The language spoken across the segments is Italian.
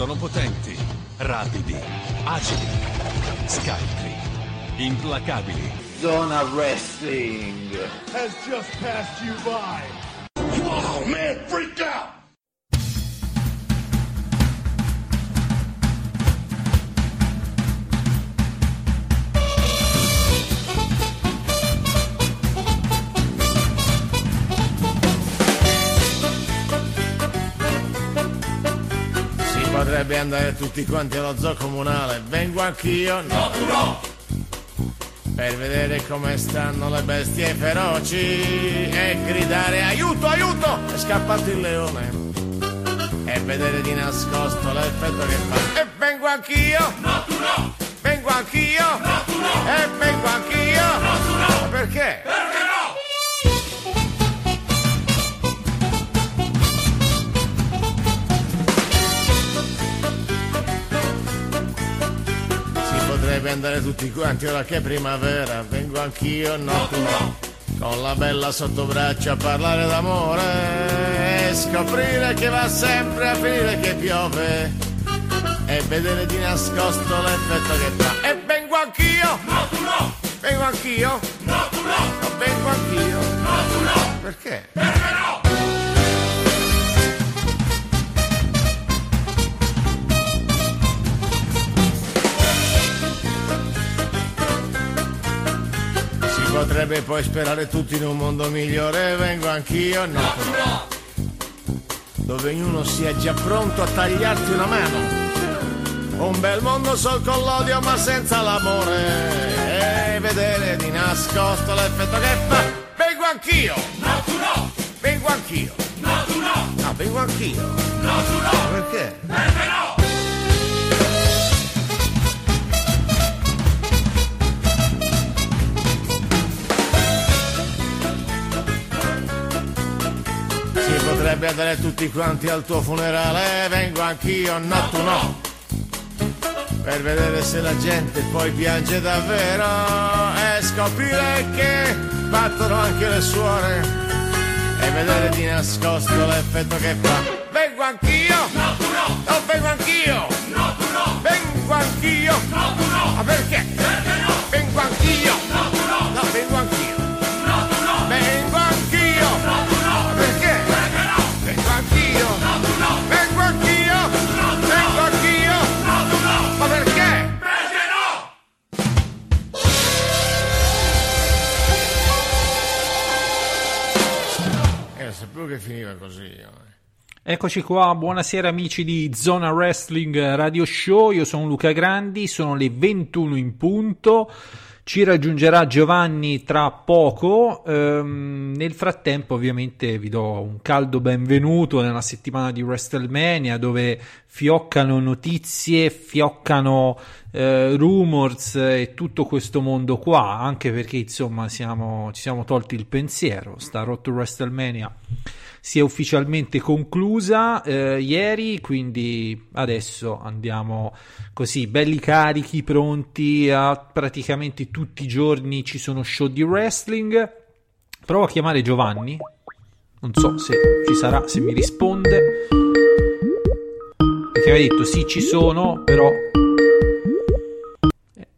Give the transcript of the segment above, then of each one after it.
Sono potenti, rapidi, agili, scaltri, implacabili. Zona Wrestling has just passed you by. Wow, man, freak out! Si potrebbe andare tutti quanti allo zoo comunale. Vengo anch'io. No, tu no! Per vedere come stanno le bestie feroci e gridare aiuto, aiuto! È scappato il leone. E vedere di nascosto l'effetto che fa. E vengo anch'io! No, tu no! Vengo anch'io! No, tu no! E vengo anch'io! No, tu no! Perché? Potrebbe andare tutti quanti ora che è primavera, vengo anch'io, no, tu no. Con la bella sotto braccio a parlare d'amore e scoprire che va sempre a finire che piove e vedere di nascosto l'effetto che fa. E vengo anch'io! No, tu no! Vengo anch'io? No, tu no! vengo anch'io? No, tu no! Perché? Si potrebbe poi sperare tutti in un mondo migliore, vengo anch'io, no. Dove ognuno sia già pronto a tagliarti una mano. Un bel mondo sol con l'odio ma senza l'amore. E vedere di nascosto l'effetto che fa. Vengo anch'io! No, tu no! Vengo anch'io! No, tu no! No, vengo anch'io! No, tu no! Perché? Perché no! Potrebbe andare tutti quanti al tuo funerale, vengo anch'io, no tu no. Per vedere se la gente poi piange davvero e scoprire che battono anche le suore e vedere di nascosto l'effetto che fa. Vengo anch'io, no tu no. No, vengo anch'io, no tu no. Vengo anch'io, no tu no. Ma perché? Sapevo che finiva così. eh. Eccoci qua, buonasera amici di Zona Wrestling Radio Show, io sono Luca Grandi, sono le 21 in punto, ci raggiungerà Giovanni tra poco, Ehm, nel frattempo ovviamente vi do un caldo benvenuto nella settimana di WrestleMania dove fioccano notizie, fioccano eh, rumors e tutto questo mondo qua, anche perché insomma siamo, ci siamo tolti il pensiero, sta rotto WrestleMania si è ufficialmente conclusa eh, ieri, quindi adesso andiamo così, belli carichi, pronti a praticamente tutti i giorni ci sono show di wrestling. Provo a chiamare Giovanni, non so se ci sarà, se mi risponde. Perché aveva detto sì, ci sono, però... Eh,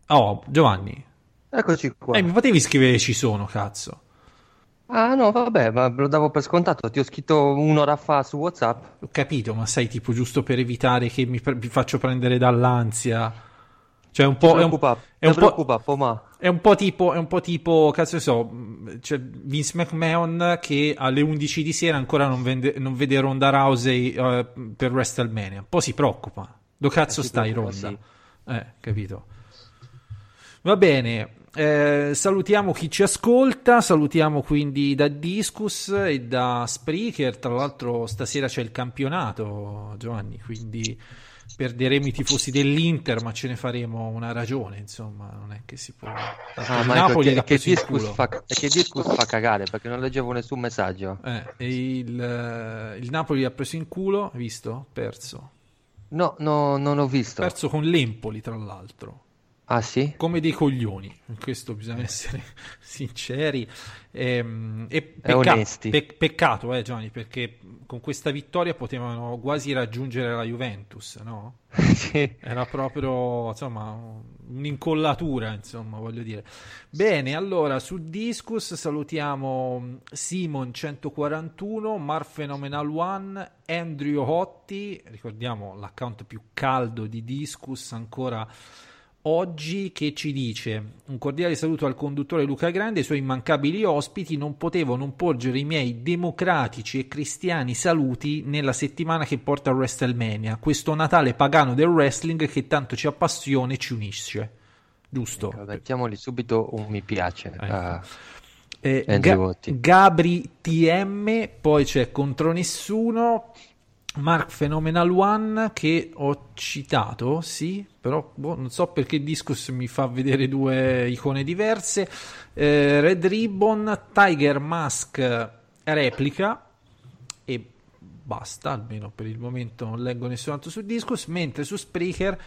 Oh, Giovanni, Eccoci qua. eh, mi potevi scrivere ci sono, cazzo. Ah no, vabbè, ma lo davo per scontato. Ti ho scritto un'ora fa su WhatsApp. Ho capito, ma sai, tipo giusto per evitare che mi, pre- mi faccio prendere dall'ansia. Cioè, un po'. È un, è un po', ma. è un po' tipo. È un po' tipo. Cazzo ne so. C'è Vince McMahon che alle 11 di sera ancora non, vende- non vede Ronda Rousey eh, per WrestleMania. Un po' si preoccupa. Cazzo Eh, si stai, Ronda? Eh, capito. Va bene. Eh, salutiamo chi ci ascolta, salutiamo quindi da Discus e da Spreaker. Tra l'altro, stasera c'è il campionato, Giovanni. Quindi perderemo i tifosi dell'Inter, ma ce ne faremo una ragione. Insomma, non è che si può. Ah, Napoli che, che discus fa, che discus fa cagare perché non leggevo nessun messaggio. Eh, il, eh, il Napoli l'ha preso in culo, visto? Perso. No, no, non ho visto. Perso con l'Empoli, tra l'altro. Ah sì? come dei coglioni, in questo bisogna essere sinceri ehm, e, E pecca- onesti. pe- peccato eh Gianni perché con questa vittoria potevano quasi raggiungere la Juventus, no? sì. Era proprio, insomma, un'incollatura, insomma, voglio dire. Bene, allora, su Discus salutiamo Simon 141, Mar Phenomenal One, Andrew Hotti, ricordiamo l'account più caldo di Discus ancora oggi che ci dice un cordiale saluto al conduttore Luca Grande e ai suoi immancabili ospiti non potevo non porgere i miei democratici e cristiani saluti nella settimana che porta a WrestleMania questo Natale pagano del wrestling che tanto ci appassiona e ci unisce giusto Mettiamoli subito un mi piace. Ecco. Ah, Eh, Ga-. Gabri TM, poi c'è contro nessuno. Mark Phenomenal One che ho citato, sì, però boh, non so perché Discus mi fa vedere due icone diverse. Eh, Red Ribbon, Tiger Mask replica e basta, almeno per il momento non leggo nessun altro su Discus, mentre su Spreaker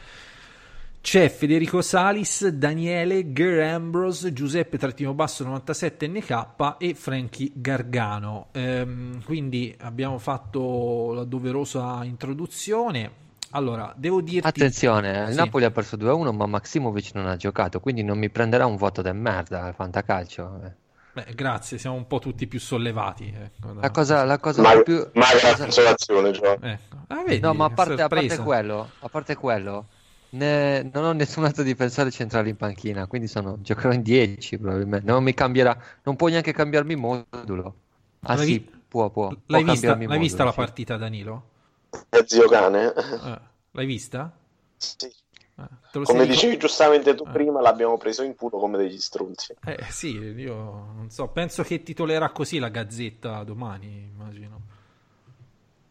c'è Federico Salis, Daniele, Ger Ambrose, Giuseppe Trattino Basso 97 NK e Frankie Gargano. Ehm, quindi abbiamo fatto la doverosa introduzione. Allora, devo dirti... Attenzione, il Sì. Napoli ha perso 2-1, ma Maximovic non ha giocato, quindi non mi prenderà un voto da merda al fantacalcio. eh. Beh, grazie, siamo un po' tutti più sollevati. ecco, La cosa, la cosa Ma, più... ma la cosa- consolazione, cioè. ecco. Ah, vedi, No, ma a parte, a parte quello, a parte quello, ne- non ho nessun altro difensore centrale in panchina, quindi sono, giocherò in 10 probabilmente. Non mi cambierà, non può neanche cambiarmi modulo. Ah L'hai sì, vi- può, può. può L'hai vista, cambiarmi l'hai vista la sì. partita, Danilo? È zio cane. Eh, l'hai vista? Sì. Eh, Come sei- dicevi giustamente tu Eh. prima, l'abbiamo preso in culo come degli stronzi. Eh sì, io non so, penso che titolerà così la Gazzetta domani, immagino.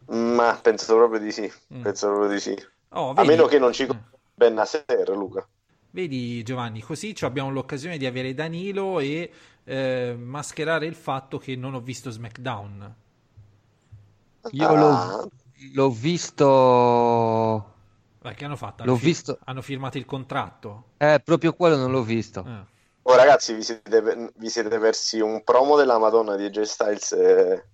Ma penso proprio di sì. Mm. Penso proprio di sì. Oh, A meno che non ci eh. Ben Nasser, Luca. Vedi Giovanni, così ci abbiamo l'occasione di avere Danilo e eh, mascherare il fatto che non ho visto SmackDown. Io Ah, l'ho, l'ho visto... Dai, che hanno fatto? L'ho Hanno, fi- visto- hanno firmato il contratto. Eh, proprio quello non l'ho visto. Eh. Oh, ragazzi, vi siete, vi siete persi un promo della Madonna di AJ Styles e,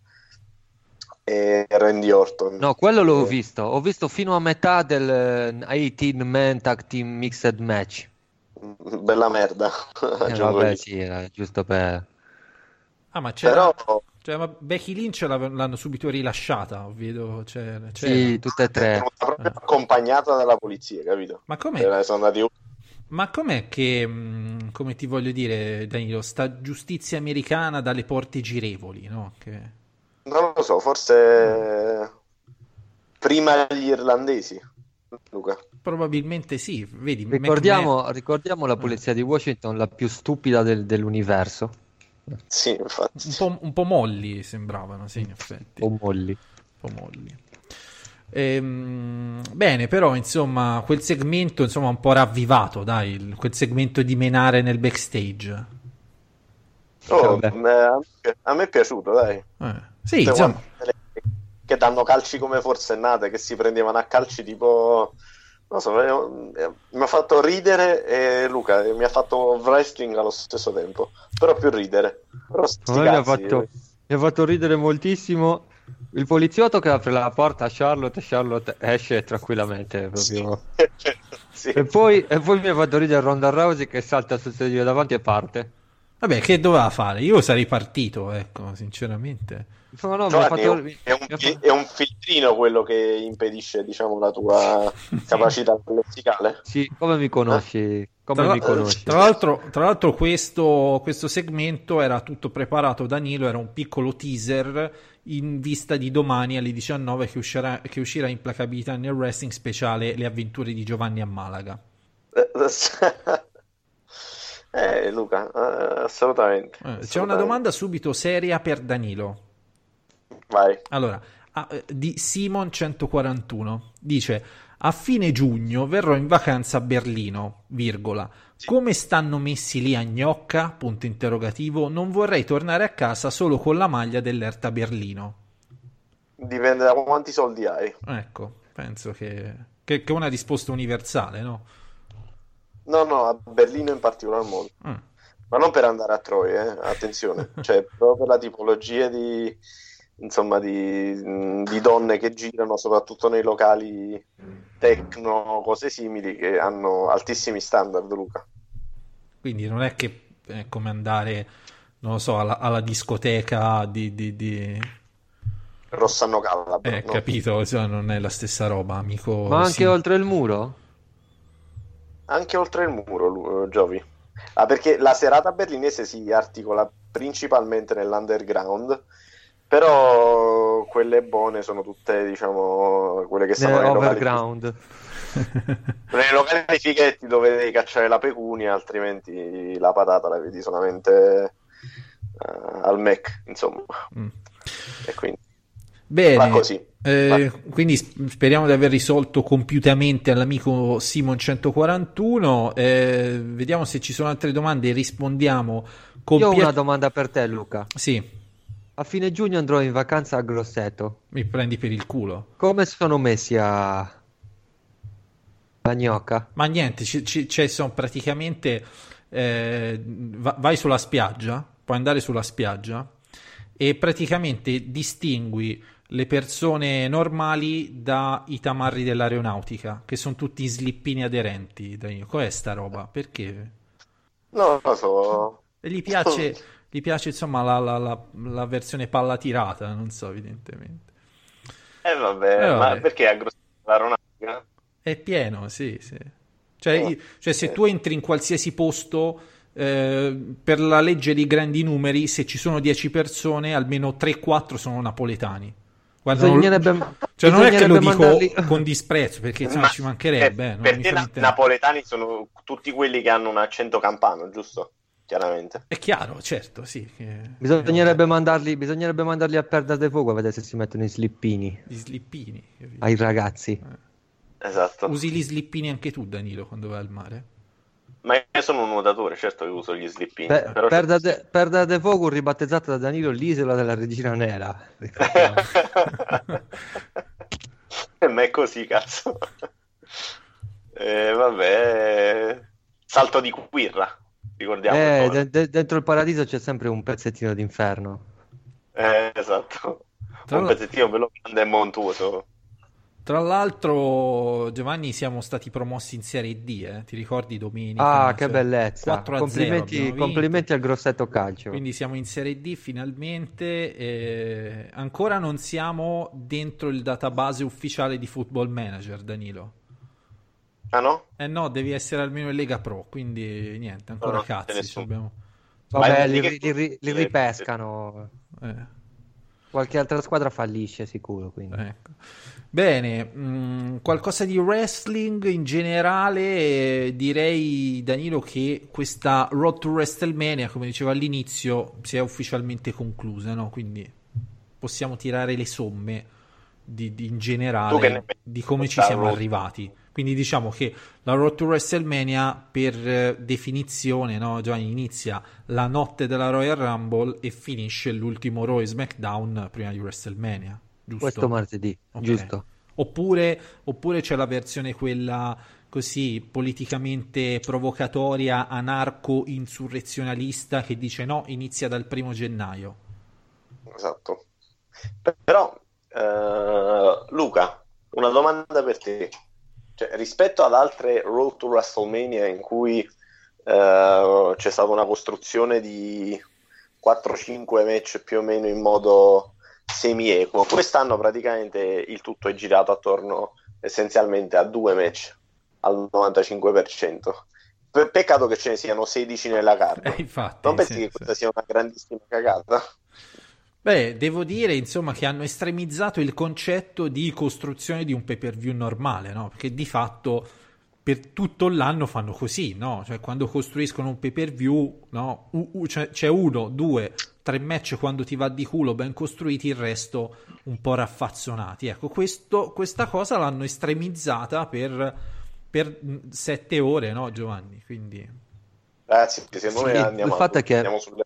e Randy Orton. No, quello l'ho Eh, visto. Ho visto fino a metà del eh, 18 Man Tag Team Mixed Match. Bella merda. Eh, vabbè, io. sì, era giusto per... Ah, ma c'era... Però Cioè, ma Becky Lynch l'hanno subito rilasciata, vedo. C'è, c'è- Sì, tutte e tre. proprio accompagnata dalla polizia, capito? Ma com'è? Eh, sono andati Ma com'è che, mh, come ti voglio dire, Danilo, sta giustizia americana dalle porte girevoli, no? Che... Non lo so, forse prima gli irlandesi, Luca. Probabilmente sì, vedi, Ricordiamo, ricordiamo la polizia di Washington, la più stupida del- dell'universo. Sì, infatti. un po', un po' molli sembravano, sì, in effetti. O molli. Un po' molli. Ehm, bene, però, insomma, quel segmento, insomma, un po' ravvivato, dai, quel segmento di menare nel backstage. Oh, eh, a me- a me è piaciuto, dai. Eh, sì, Cioè, insomma, che danno calci come forsennate, che si prendevano a calci tipo... Non so, eh, eh, mi ha fatto ridere e Luca eh, mi ha fatto wrestling allo stesso tempo, però più ridere. Però mi ha fatto, mi ha fatto ridere moltissimo il poliziotto che apre la porta a Charlotte e Charlotte esce tranquillamente proprio. sì. E poi, e poi mi ha fatto ridere Ronda Rousey che salta sul sedile davanti e parte. vabbè, che doveva fare? Io sarei partito, ecco, sinceramente. No, no, Giovanni, fatto... è, un, è un è un filtrino quello che impedisce, diciamo, la tua capacità lessicale. Sì, come mi conosci? Come Tra, mi conosci? tra l'altro, tra l'altro questo, questo segmento era tutto preparato da Nilo, era un piccolo teaser in vista di domani alle 19 che uscirà, che uscirà Implacabilità nel wrestling speciale Le avventure di Giovanni a Malaga. Eh, Luca, eh, assolutamente. Eh, c'è una assolutamente. domanda subito seria per Danilo. Vai. Allora, ah, eh, di Simon 141 dice a fine giugno verrò in vacanza a Berlino, virgola. Come stanno messi lì a gnocca? Punto interrogativo. Non vorrei tornare a casa solo con la maglia dell'Erta Berlino. Dipende da quanti soldi hai. Ecco, penso che, che, che è una risposta universale, no? No, no, a Berlino in particolar modo. Mm. Ma non per andare a Troia, eh, attenzione, cioè proprio la tipologia di, insomma, di, di donne che girano, soprattutto nei locali techno, cose simili, che hanno altissimi standard, Luca. Quindi non è che è come andare, non lo so, alla, alla discoteca di... di, di... Rossano Calabro, Eh, no? capito, insomma, non è la stessa roba, amico. Ma anche sì. oltre il muro? Anche oltre il muro, Lu- Giovi. Ah, perché la serata berlinese si articola principalmente nell'underground, però quelle buone sono tutte, diciamo, quelle che stanno nei locali, Overground. nei locali fighetti dove devi cacciare la pecunia, altrimenti la patata la vedi solamente eh, al Mac, insomma. Mm. E quindi Bene, va così. eh, quindi sp- speriamo di aver risolto compiutamente all'amico Simon141. eh, vediamo se ci sono altre domande e rispondiamo con Io ho una domanda per te, Luca. Sì, A fine giugno andrò in vacanza a Grosseto. mi prendi per il culo. Come sono messi a... a gnocca? Ma niente, ci, ci- cioè, sono praticamente eh, va- vai sulla spiaggia, puoi andare sulla spiaggia e praticamente distingui le persone normali dai tamarri dell'aeronautica, che sono tutti slippini aderenti. Danilo. Com'è sta roba? Perché? Non lo so. E gli piace, gli piace insomma la, la- la- la versione palla tirata, non so, evidentemente. Eh vabbè, Eh, ma vabbè. perché a Grosso l'aeronautica? È pieno, sì, sì. Cioè, Oh, cioè, se eh. tu entri in qualsiasi posto, eh, per la legge dei grandi numeri, se ci sono 10 persone, almeno 3-4 sono napoletani. Guarda, non, Bisognerebbe, cioè, non è che lo dico mandarli- con disprezzo, perché insomma, Ma- ci mancherebbe. eh, non per mi te fa na- napoletani sono tutti quelli che hanno un accento campano, giusto? Chiaramente. È chiaro, certo, sì. Bisognerebbe mandarli, bisognerebbe mandarli a perdere fuoco a vedere se si mettono in slippini Gli slippini. ai ragazzi. Esatto. Usi gli slippini anche tu, Danilo, quando vai al mare? Ma io sono un nuotatore, certo che uso gli slippini. Per, però Perda de, Perda de Fuoco ribattezzata da Danilo l'isola della regina nera. Ma è così, cazzo. Eh, vabbè. Salto di Quirra, ricordiamo. eh, de- de- dentro il paradiso c'è sempre un pezzettino d'inferno. Eh, esatto. Tra Un pezzettino bello grande e montuoso. Tra l'altro, Giovanni, siamo stati promossi in Serie D, eh? ti ricordi domenica? Ah, che Cioè, bellezza! 4 a 0 Complimenti, complimenti al Grosseto Calcio. Quindi siamo in Serie D finalmente. eh, ancora non siamo dentro il database ufficiale di Football Manager, Danilo. Ah no? Eh no, devi essere almeno in Lega Pro, quindi niente, ancora No, cazzi. abbiamo- Vabbè, li, li- li- li eh, ripescano. eh. Qualche altra squadra fallisce sicuro. Quindi. Ecco. Bene, mh, qualcosa di wrestling in generale, direi Danilo che questa Road to WrestleMania, come dicevo all'inizio, si è ufficialmente conclusa, no? Quindi possiamo tirare le somme di, di- in generale di come ci siamo Road? arrivati. Quindi diciamo che la Road to WrestleMania per eh, definizione, no? Giovanni, inizia la notte della Royal Rumble e finisce l'ultimo Raw e SmackDown prima di WrestleMania, giusto? Questo martedì, Ok. giusto? Oppure, oppure c'è la versione quella così politicamente provocatoria, anarco-insurrezionalista che dice no, inizia dal primo gennaio. Esatto. Però, eh, Luca, una domanda per te. Cioè, rispetto ad altre Road to WrestleMania in cui eh, c'è stata una costruzione di 4-5 match più o meno in modo semi-equo, quest'anno praticamente il tutto è girato attorno essenzialmente a due match al 95%. Pe- peccato che ce ne siano 16 nella carta. Eh, infatti, non pensi sì, che sì. questa sia una grandissima cagata? Beh, devo dire insomma che hanno estremizzato il concetto di costruzione di un pay per view normale, no? Perché di fatto per tutto l'anno fanno così, no? Cioè quando costruiscono un pay per view, no? U- u- c'è, c'è uno, due, tre match quando ti va di culo ben costruiti, il resto un po' raffazzonati. Ecco, questo- questa cosa l'hanno estremizzata per, per sette ore, no Giovanni? Quindi... Ragazzi, secondo Sì, me il andiamo, fatto è che- andiamo sulle...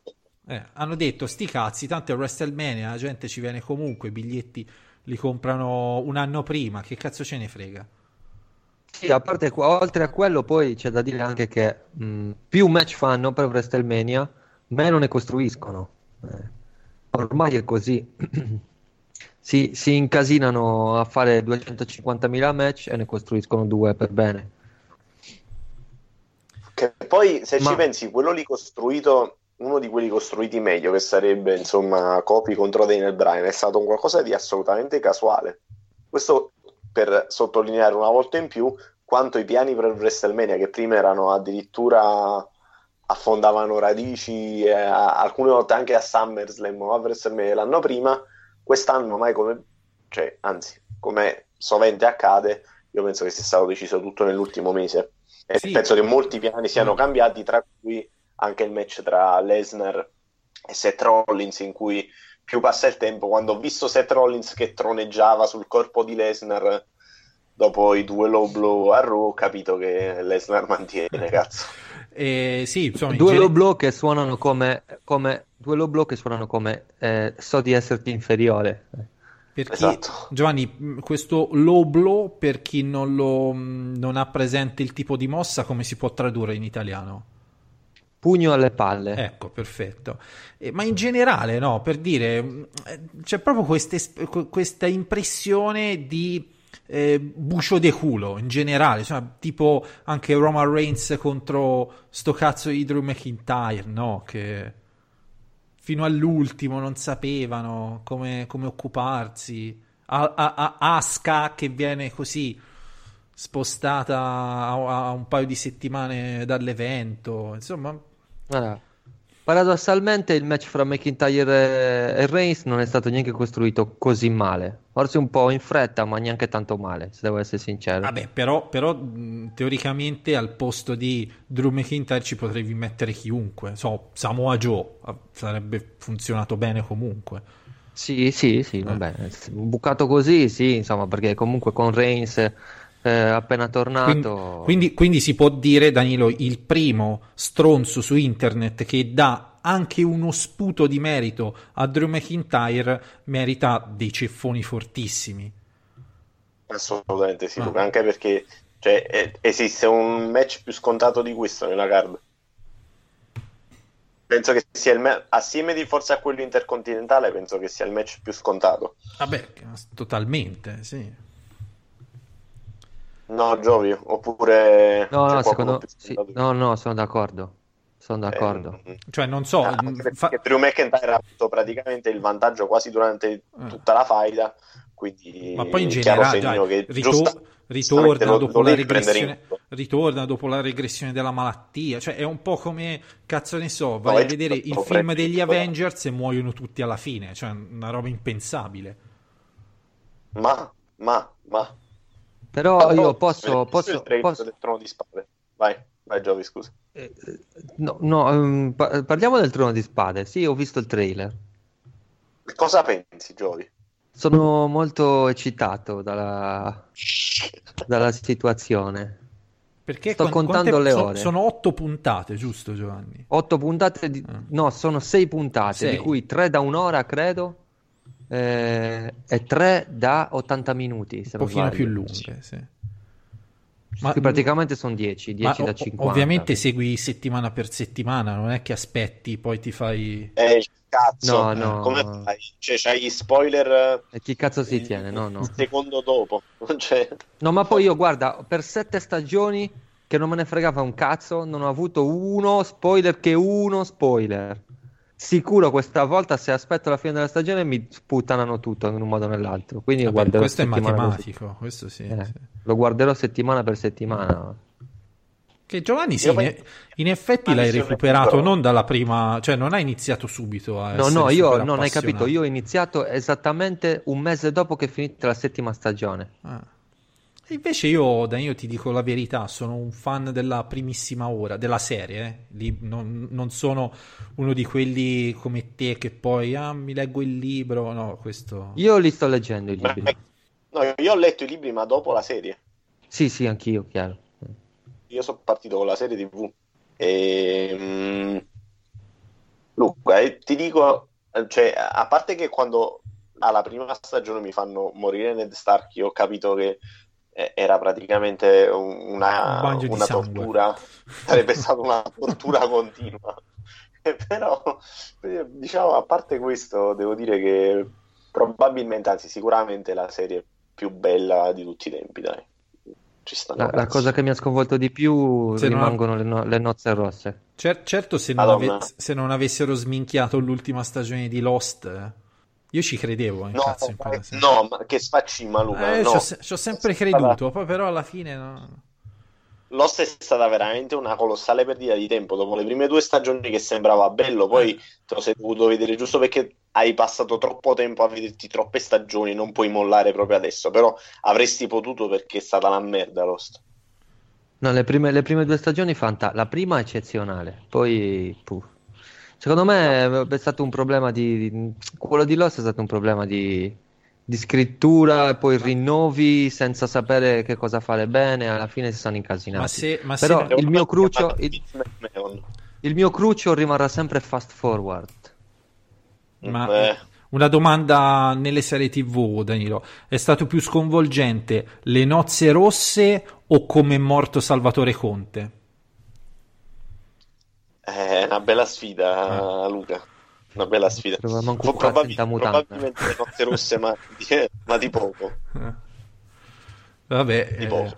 Eh, hanno detto sti cazzi, tanto è WrestleMania, la gente ci viene comunque, i biglietti li comprano un anno prima, che cazzo ce ne frega? Sì, a parte oltre a quello, poi c'è da dire anche che mh, più match fanno per WrestleMania, meno ne costruiscono. Eh, ormai è così. si, si incasinano a fare 250.000 match e ne costruiscono due per bene. Che poi, se Ma- ci pensi, quello lì costruito, uno di quelli costruiti meglio, che sarebbe insomma Kofi contro Daniel Bryan, è stato un qualcosa di assolutamente casuale. Questo per sottolineare una volta in più quanto i piani per WrestleMania, che prima erano addirittura affondavano radici, eh, alcune volte anche a SummerSlam o a WrestleMania l'anno prima, quest'anno mai come, cioè, anzi, come sovente accade, io penso che sia stato deciso tutto nell'ultimo mese. E Sì. penso che molti piani siano Mm. cambiati, tra cui anche il match tra Lesnar e Seth Rollins, in cui più passa il tempo, quando ho visto Seth Rollins che troneggiava sul corpo di Lesnar dopo i due low blow a Raw, ho capito che Lesnar mantiene, cazzo. Eh, sì, insomma, in Due low blow che suonano come, come due low blow che suonano come eh, so di esserti inferiore. per chi- Esatto. Giovanni, questo low blow, per chi non, lo, non ha presente il tipo di mossa, come si può tradurre in italiano? Pugno alle palle. Ecco, perfetto. Eh, ma in generale, no, per dire, eh, c'è proprio questa impressione di eh, bucio de culo, in generale, insomma, tipo anche Roman Reigns contro sto cazzo di Drew McIntyre, no? Che fino all'ultimo non sapevano come, come occuparsi. A, a- a- Asuka che viene così spostata a, a un paio di settimane dall'evento, insomma, Guarda, paradossalmente il match fra McIntyre e, Reigns non è stato neanche costruito così male. Forse un po' in fretta, ma neanche tanto male, se devo essere sincero. Vabbè, però, però teoricamente al posto di Drew McIntyre ci potevi mettere chiunque. So, Samoa Joe ah, sarebbe funzionato bene comunque. Sì, sì, sì, vabbè, bucato così, sì, insomma, perché comunque con Reigns eh, appena Quindi, tornato... quindi, quindi si può dire, Danilo, il primo stronzo su internet che dà anche uno sputo di merito a Drew McIntyre merita dei ceffoni fortissimi. Assolutamente sì, Ah. Anche perché cioè, esiste un match più scontato di questo nella card. Penso che sia il ma- assieme di forse a quello intercontinentale, penso che sia il match più scontato. Vabbè, totalmente, sì. No, Giovi, oppure No, no, secondo... sì, no, no, sono d'accordo, sono Eh, d'accordo. mm, Cioè, non so, Ah, mh, anche fa- perché Drew McIntyre ha avuto praticamente il vantaggio quasi durante Eh. tutta la faida, quindi Ma poi in chiaro generale, segno dai, che rito- giusta- ritorna, lo- dopo lo regressione, ritorna dopo la regressione della malattia. Cioè, è un po' come cazzo ne so, No, vai a è vedere il film degli. Avengers e muoiono tutti alla fine. Cioè, una roba impensabile. Ma, ma, ma. Però Ah, io oh, posso... posso, posso- del trono di spade. Vai, vai Giovi, scusa. eh, no, no, pa- parliamo del Trono di Spade. Sì, ho visto il trailer. Cosa pensi, Giovi? Sono molto eccitato dalla, dalla situazione. Perché Sto quan- contando quante- le ore. sono otto puntate, giusto, Giovanni? Otto puntate, di- Ah. no, sono sei puntate, Sei. di cui tre da un'ora, credo, eh, e tre da 80 minuti, se Un pochino sbaglio. più lunghe, sì. Sì, praticamente sono 10, 10 ma da o- 50. ovviamente segui settimana per settimana, non è che aspetti, poi ti fai... Eh, cazzo, No, no. come fai? Cioè, c'hai gli spoiler E chi cazzo si eh, tiene? No, no. il secondo dopo. Cioè, No, ma poi io, guarda, per sette stagioni che non me ne fregava un cazzo, non ho avuto uno spoiler che uno spoiler. Sicuro questa volta se aspetto la fine della stagione mi sputtanano tutto in un modo o nell'altro. Quindi Vabbè, questo è matematico, questo sì. Eh, sì. Lo guarderò settimana per settimana. Che Giovanni, sì, poi- in effetti l'hai recuperato non dalla prima, cioè non hai iniziato subito a No, no, io non hai capito. Io ho iniziato esattamente un mese dopo che è finita la settima stagione. Ah. E Invece io, Danilo, ti dico la verità, sono un fan della primissima ora, della serie, eh. Lì non, non sono uno di quelli come te che poi, ah, mi leggo il libro, no, questo... Io li sto leggendo i libri. no, io ho letto i libri, ma dopo la serie. Sì, sì, anch'io, chiaro. Io sono partito con la serie TV. E, mm, Luca, eh, ti dico, cioè, a parte che quando alla prima stagione mi fanno morire Ned Stark, io ho capito che era praticamente un- Un una, una tortura, sarebbe stata una tortura continua. Però, eh, diciamo, a parte questo, devo dire che probabilmente, anzi sicuramente la serie più bella di tutti i tempi, dai. Ci stanno La, la cosa che mi ha sconvolto di più Se non ha- rimangono le, no- le nozze rosse. Cer- certo, se non, ave- se non avessero sminchiato l'ultima stagione di Lost, eh, io ci credevo. in No, cazzo in quella serie. no, ma che sfaccima, Luca, Eh, no. ci ho se- ci ho sempre creduto, poi però alla fine no. Lost è stata veramente una colossale perdita di tempo. Dopo le prime due stagioni che sembrava bello, poi te lo sei dovuto vedere giusto perché hai passato troppo tempo a vederti troppe stagioni, non puoi mollare proprio adesso. Però avresti potuto perché è stata una merda Lost. No, le prime, le prime due stagioni fanta, la prima eccezionale, poi puh. Secondo me è stato un problema di, di- quello di Lost è stato un problema di, di scrittura e poi rinnovi senza sapere che cosa fare bene, alla fine si sono incasinati. Ma se, ma Però se- il mio crucio, il, il mio crucio rimarrà sempre fast forward. ma una domanda nelle serie TV, Danilo, è stato più sconvolgente le nozze rosse o come è morto Salvatore Conte? È una bella sfida, Luca. Una bella sfida. Trova manco un Pro- cazzo in ta mutanda. probabilmente le notte rosse, ma di, ma di poco. Vabbè, Di eh, poco.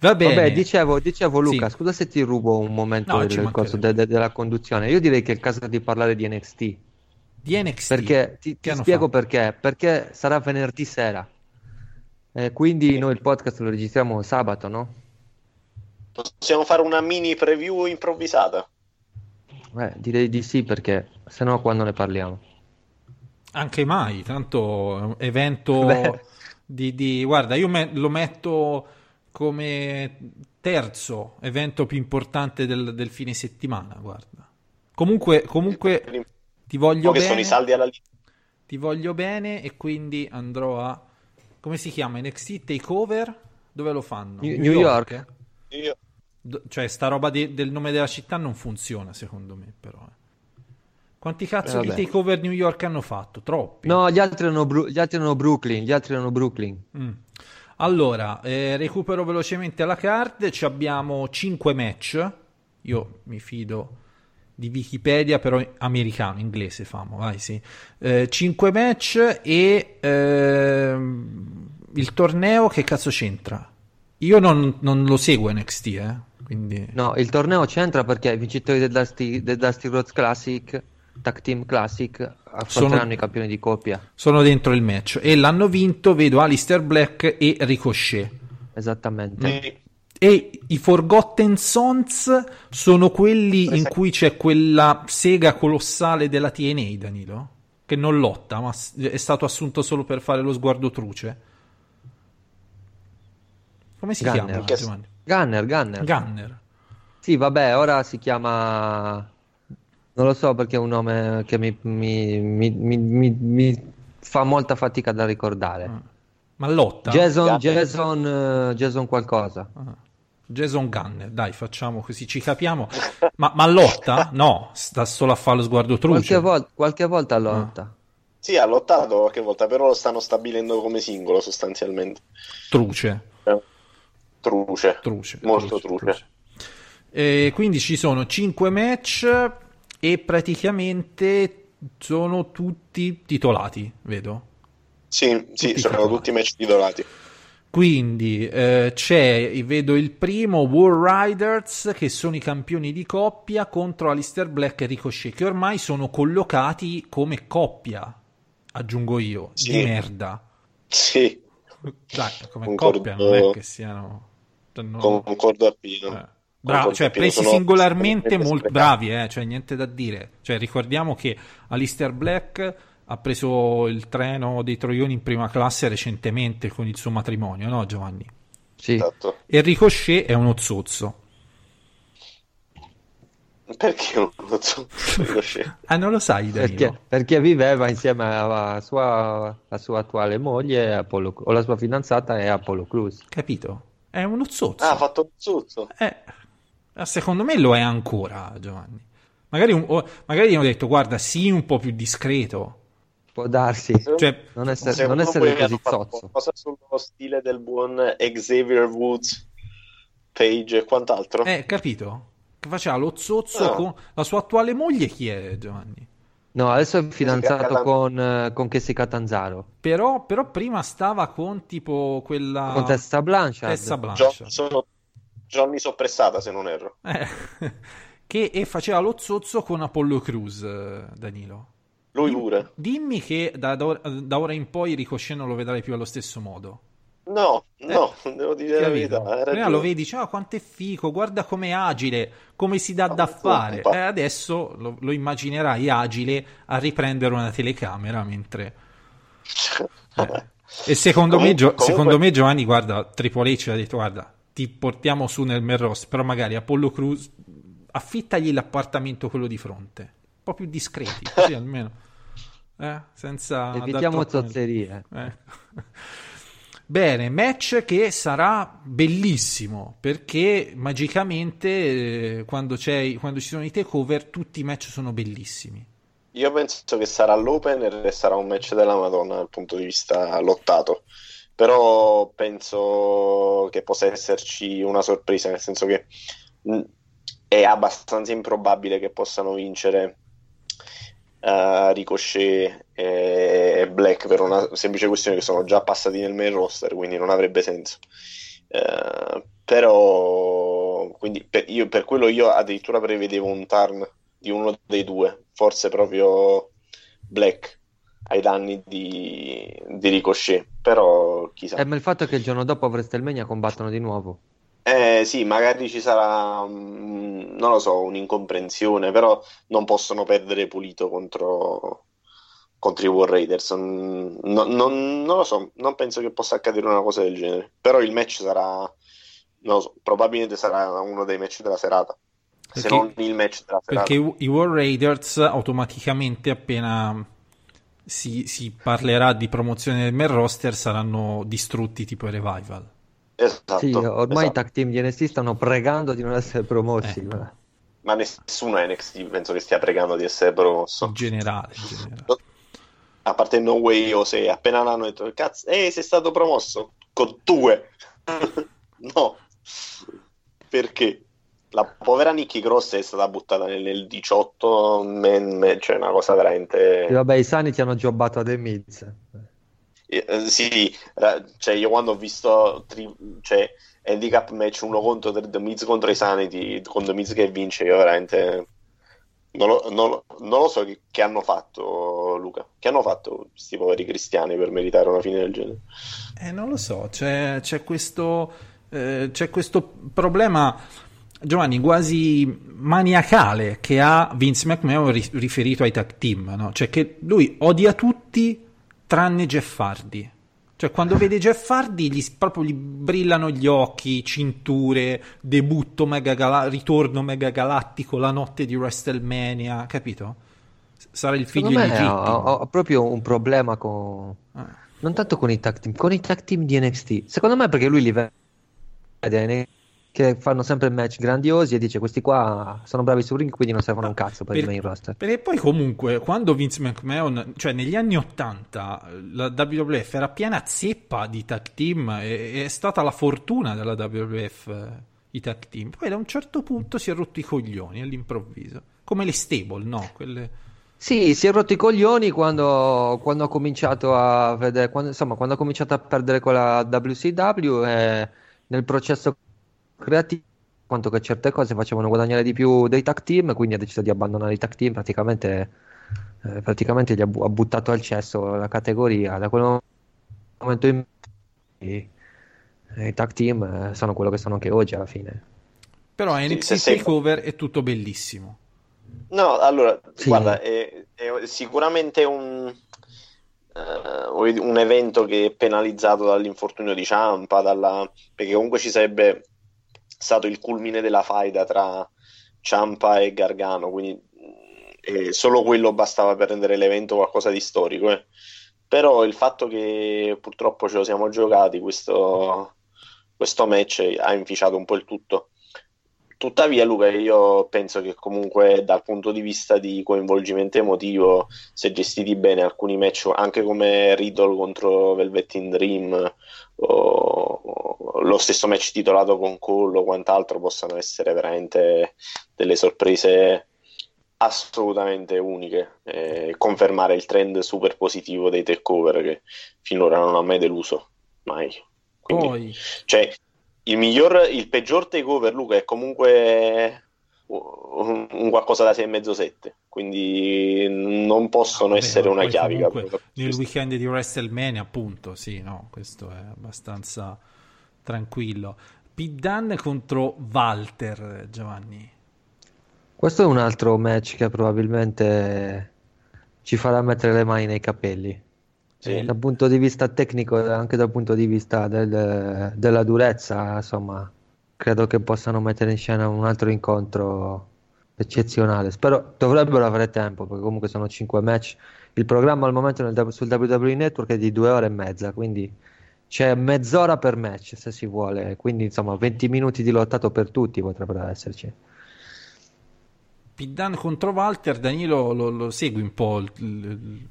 va bene. Vabbè, dicevo, dicevo Luca, Sì. scusa se ti rubo un momento No, del- corso de- de- della conduzione. Io direi che è il caso di parlare di NXT. di NXT. Perché ti, ti spiego fatto? perché. Perché sarà venerdì sera. Eh, quindi noi il podcast lo registriamo sabato, no? Possiamo fare una mini preview improvvisata. Eh, direi di sì, perché se no quando ne parliamo? Anche mai, tanto è un evento Beh. di, di- Guarda, io me- lo metto come terzo evento più importante del, del fine settimana, guarda. Comunque, comunque ti voglio Mo che sono bene, i saldi alla lista. ti voglio bene e quindi andrò a... Come si chiama? NXT Takeover? Dove lo fanno? New- New York. eh? Io- Do- Cioè, sta roba de- del nome della città non funziona, secondo me, però. eh. Quanti cazzo Eh, di takeover New York hanno fatto? Troppi. No, gli altri erano, Bru- gli altri erano Brooklyn. Gli altri erano Brooklyn. Mm. Allora, eh, recupero velocemente la card. Ci abbiamo 5 match. Io mi fido di Wikipedia, però americano, inglese famo, vai sì. 5 match e ehm, il torneo che cazzo c'entra? Io non, non lo seguo NXT, eh. Quindi... No, il torneo c'entra perché i vincitori del Dusty, del Dusty Rhodes Classic, Tag Team Classic, affronteranno Sono- i campioni di coppia. sono dentro il match e l'hanno vinto vedo Alistair Black e Ricochet Esattamente. Sì. e i Forgotten Sons sono quelli in cui c'è quella sega colossale della TNA Danilo che non lotta ma è stato assunto solo per fare lo sguardo truce come si Gunner. chiama Giovanni? Gunner, Gunner. Gunner Sì, vabbè, ora si chiama... Non lo so perché è un nome che mi, mi- mi- mi- mi- mi fa molta fatica da ricordare. ma lotta Jason. Jason, eh, Jason qualcosa. Jason Gunner dai facciamo così ci capiamo ma, ma lotta? no sta solo a fare lo sguardo truce Qualche, vol- qualche volta lotta. Sì, ha lottato qualche volta, però lo stanno stabilendo come singolo sostanzialmente. truce Truce. Truce, Molto truce. E quindi ci sono 5 match e praticamente sono tutti titolati, vedo. Sì, sì, Tutti sono titolati. tutti match titolati. Quindi eh, c'è, vedo il primo War Riders che sono i campioni di coppia contro Alistair Black e Ricochet che ormai sono collocati come coppia, aggiungo io, Sì. di merda. Sì, Dai, come Concordo. coppia non è che siano... non- concordo appieno. Eh. Bravo, Concordo cioè presi sono- singolarmente molto bravi, eh, cioè niente da dire. Cioè, ricordiamo che Alistair Black ha preso il treno dei Troioni in prima classe recentemente con il suo matrimonio, no Giovanni? Sì. Esatto. E Ricochet è uno zozzo. Perché non lo so? Ricochet. Ah, non lo sai, Danilo? Perché, perché viveva insieme alla sua, alla sua attuale moglie Apollo- o la sua fidanzata è Apollo Cruz. Capito? È uno zozzo. Ah, ha fatto un zuzzo. Eh, secondo me lo è ancora, Giovanni. Magari, un- o- magari gli hanno detto, guarda, sii un po' più discreto. Può darsi. Cioè, non essere, non essere così zozzo. qualcosa sullo stile del buon Xavier Woods, Page e quant'altro? eh, capito? Che faceva lo zozzo No. con la sua attuale moglie chi è Giovanni? No, adesso è fidanzato con, eh, con Casey Catanzaro. Però, però prima stava con tipo quella Con Tessa Blanchard. Tessa Blanchard. Johnson- Johnny Soppressata, se non erro. Eh, che e faceva lo zozzo con Apollo Crews, eh, Danilo. Lui pure. Dimmi che da, da ora, in poi Ricochet non lo vedrai più allo stesso modo. No, no, devo dire la Capito? verità. Prima lo vedi, dici, ah, quanto è fico, guarda com'è agile, come si dà da Pompa. fare. E adesso lo, lo immaginerai agile a riprendere una telecamera mentre... Vabbè. E secondo, me, Comunque- Gio- comunque- secondo me Giovanni, guarda, Triple H ha detto, guarda, ti portiamo su nel roster, però magari Apollo Cruz, affittagli l'appartamento quello di fronte, un po' più discreti, così almeno. Eh, senza... Evitiamo zozzerie. eh. Bene, match che sarà bellissimo perché magicamente eh, quando, quando ci sono i takeover tutti i match sono bellissimi. Io penso che sarà l'opener e sarà un match della Madonna dal punto di vista lottato. Però penso che possa esserci una sorpresa, nel senso che mh, è abbastanza improbabile che possano vincere eh, Ricochet e Black per una semplice questione che sono già passati nel main roster, quindi non avrebbe senso. Eh, però quindi per, io, per quello io addirittura prevedevo un turn di uno dei due, forse proprio Black ai danni di, di Ricochet, però chissà. Eh, ma il fatto è che il giorno dopo a WrestleMania combattono di nuovo. Eh sì, magari ci sarà, mm, non lo so, un'incomprensione, però non possono perdere pulito contro, contro i War Raiders. No- non, non lo so, non penso che possa accadere una cosa del genere. Però il match sarà, non lo so, probabilmente sarà uno dei match della serata, se Perché- non il match della serata. Perché i i War Raiders automaticamente appena si, si parlerà di promozione del main roster saranno distrutti tipo i revival. Esatto, Sì, ormai i esatto. tag team di NXT stanno pregando di non essere promossi. Eh. ma- Ma nessuno a NXT penso che stia pregando di essere promosso. In generale, in generale. A parte No Way o se appena l'hanno detto, cazzo, ehi, sei stato promosso con due. no, perché la povera Nikki Cross è stata buttata nel, nel 18 man match, cioè una cosa veramente. Sì, vabbè, i Sani ti hanno jobbato a The Miz. Eh, sì, cioè io quando ho visto tri- cioè, handicap match uno contro The Miz contro i Sanity, con The Miz che vince, io veramente non lo, non non lo so che, che hanno fatto, Luca. Che hanno fatto questi poveri cristiani per meritare una fine del genere? Eh, non lo so, c'è, c'è questo, eh, c'è questo problema, Giovanni, quasi maniacale che ha Vince McMahon ri- riferito ai tag team, no? Cioè che lui odia tutti tranne Jeff Hardy. Cioè quando vede Jeff Hardy gli, proprio gli brillano gli occhi, cinture, debutto mega gala- ritorno mega galattico, la notte di WrestleMania, capito? Sarà il figlio Secondo me illegittimo. ho, ho proprio un problema con... Ah. Non tanto con i tag team, con i tag team di NXT. Secondo me perché lui li vede che fanno sempre match grandiosi e dice questi qua sono bravi sul ring quindi non servono un cazzo per il Per- main roster. Perché poi comunque quando Vince McMahon, cioè negli anni 80 la WWF era piena zeppa di tag team e è stata la fortuna della WWF eh, i tag team. Poi da un certo punto si è rotto i coglioni all'improvviso, come le stable, no? Quelle... Sì, si è rotto i coglioni quando, quando ha cominciato a vedere, quando, insomma, quando ha cominciato a perdere con la WCW e nel processo creativo, quanto che certe cose facevano guadagnare di più dei tag team, quindi ha deciso di abbandonare i tag team, praticamente, eh, praticamente gli ha, bu- ha buttato al cesso la categoria. Da quel momento in poi eh, i tag team eh, sono quello che sono anche oggi alla fine. Però Sì, NXT se sei- Takeover è tutto bellissimo. No, allora, Sì. guarda, è, è sicuramente un, dire, un evento che è penalizzato dall'infortunio di Ciampa, dalla- perché comunque ci sarebbe stato il culmine della faida tra Ciampa e Gargano, quindi eh, solo quello bastava per rendere l'evento qualcosa di storico. eh. Però il fatto che purtroppo ce lo siamo giocati, questo, questo match ha inficiato un po' il tutto Tuttavia, Luca, io penso che comunque dal punto di vista di coinvolgimento emotivo, se gestiti bene alcuni match, anche come Riddle contro Velvet in Dream, o lo stesso match titolato con Cole o quant'altro, possano essere veramente delle sorprese assolutamente uniche e confermare il trend super positivo dei takeover che finora non ha mai deluso, mai. Quindi, Poi, cioè, il miglior, il peggior takeover, Luca, è comunque un, qualcosa da 6,5-7. Quindi non possono vabbè, essere una comunque nel weekend di WrestleMania, appunto, sì, no, questo è abbastanza tranquillo. Dunne contro Walter, Giovanni. Questo è un altro match che probabilmente ci farà mettere le mani nei capelli. Sì. Dal punto di vista tecnico e anche dal punto di vista del- della durezza, insomma, credo che possano mettere in scena un altro incontro eccezionale. Spero dovrebbero avere tempo, perché comunque sono 5 match. Il programma al momento nel- sul WWE Network è di 2 ore e mezza, quindi c'è mezz'ora per match se si vuole. Quindi, insomma, 20 minuti di lottato per tutti potrebbero esserci. Dunne contro Walter, Danilo lo, lo segui un po' il- il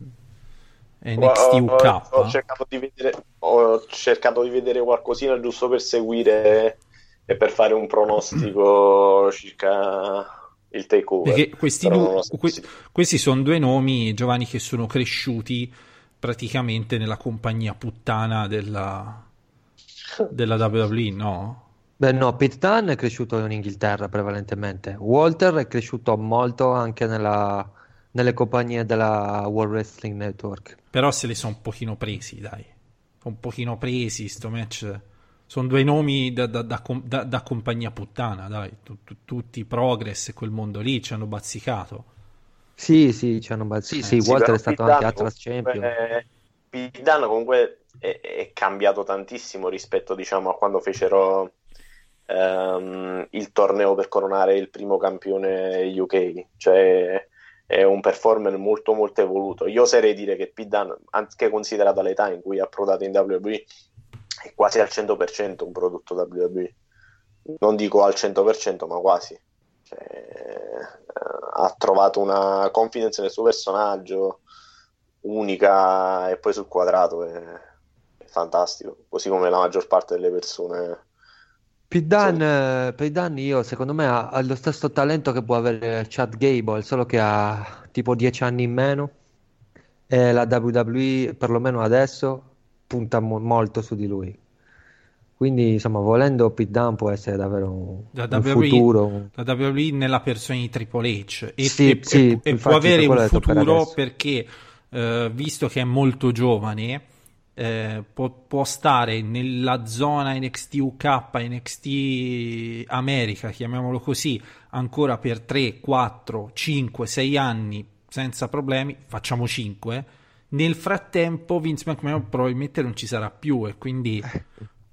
NXT Ho, UK? ho cercato di vedere, ho cercato di vedere qualcosina giusto per seguire e per fare un pronostico circa il takeover. Perché questi, du- que- questi sono due nomi, Giovanni, che sono cresciuti praticamente nella compagnia puttana della, della WWE, no? Beh, no, Pete Dunne è cresciuto in Inghilterra prevalentemente. Walter è cresciuto molto anche nella- nelle compagnie della World Wrestling Network. Però se li sono un pochino presi, dai. Un pochino presi, sto match. Sono due nomi da, da- da da- da compagnia puttana, dai. Tu- tu- tutti Progress e quel mondo lì ci hanno bazzicato. Sì, sì, ci hanno bat- sì, sì, Sì, Walter è stato anche Atlas Champion. Pete Dunne comunque è, è cambiato tantissimo rispetto diciamo, a quando fecero ehm, il torneo per coronare il primo campione UK. Cioè è un performer molto molto evoluto. Io oserei dire che Dunne, anche considerata l'età in cui è approdato in WWE, è quasi al 100% un prodotto WWE. Non dico al 100%, ma quasi. Cioè, eh, ha trovato una confidence nel suo personaggio unica e poi sul quadrato è, è fantastico, così come la maggior parte delle persone. Pete Dunne, io secondo me ha, ha lo stesso talento che può avere Chad Gable, solo che ha tipo 10 anni in meno. E la WWE, perlomeno adesso, punta mo- molto su di lui. Quindi, insomma, volendo Dunne può essere davvero un, La un WWE, futuro. la WWE nella persona di Triple H e, Sì, e- sì, e- e può avere un futuro perché eh, visto che è molto giovane eh, può, può stare nella zona NXT UK NXT America chiamiamolo così ancora per 3, 4, 5, 6 anni senza problemi facciamo 5 nel frattempo Vince McMahon probabilmente non ci sarà più e quindi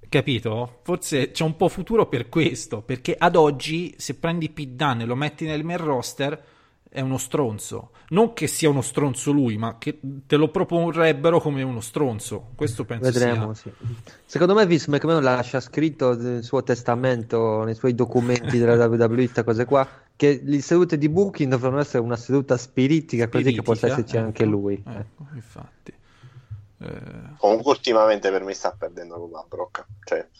Capito? Forse c'è un po' futuro per questo, perché ad oggi se prendi Pete Dunne e lo metti nel main roster è uno stronzo. Non che sia uno stronzo lui, ma che te lo proporrebbero come uno stronzo. Questo penso Vedremo, sia. sì. Secondo me Vince McMahon lascia scritto nel suo testamento, nei suoi documenti della WWE, queste cose qua, che le sedute di booking dovranno essere una seduta spiritica, così che possa Spiritica, esserci anche ecco, lui. Ecco, infatti. Eh, Comunque ultimamente per me sta perdendo la brocca. Cioè,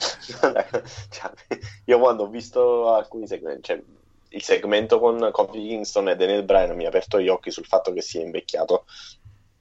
cioè, io quando ho visto alcuni segmenti, cioè, il segmento con Kofi Kingston e Daniel Bryan mi ha aperto gli occhi sul fatto che si è invecchiato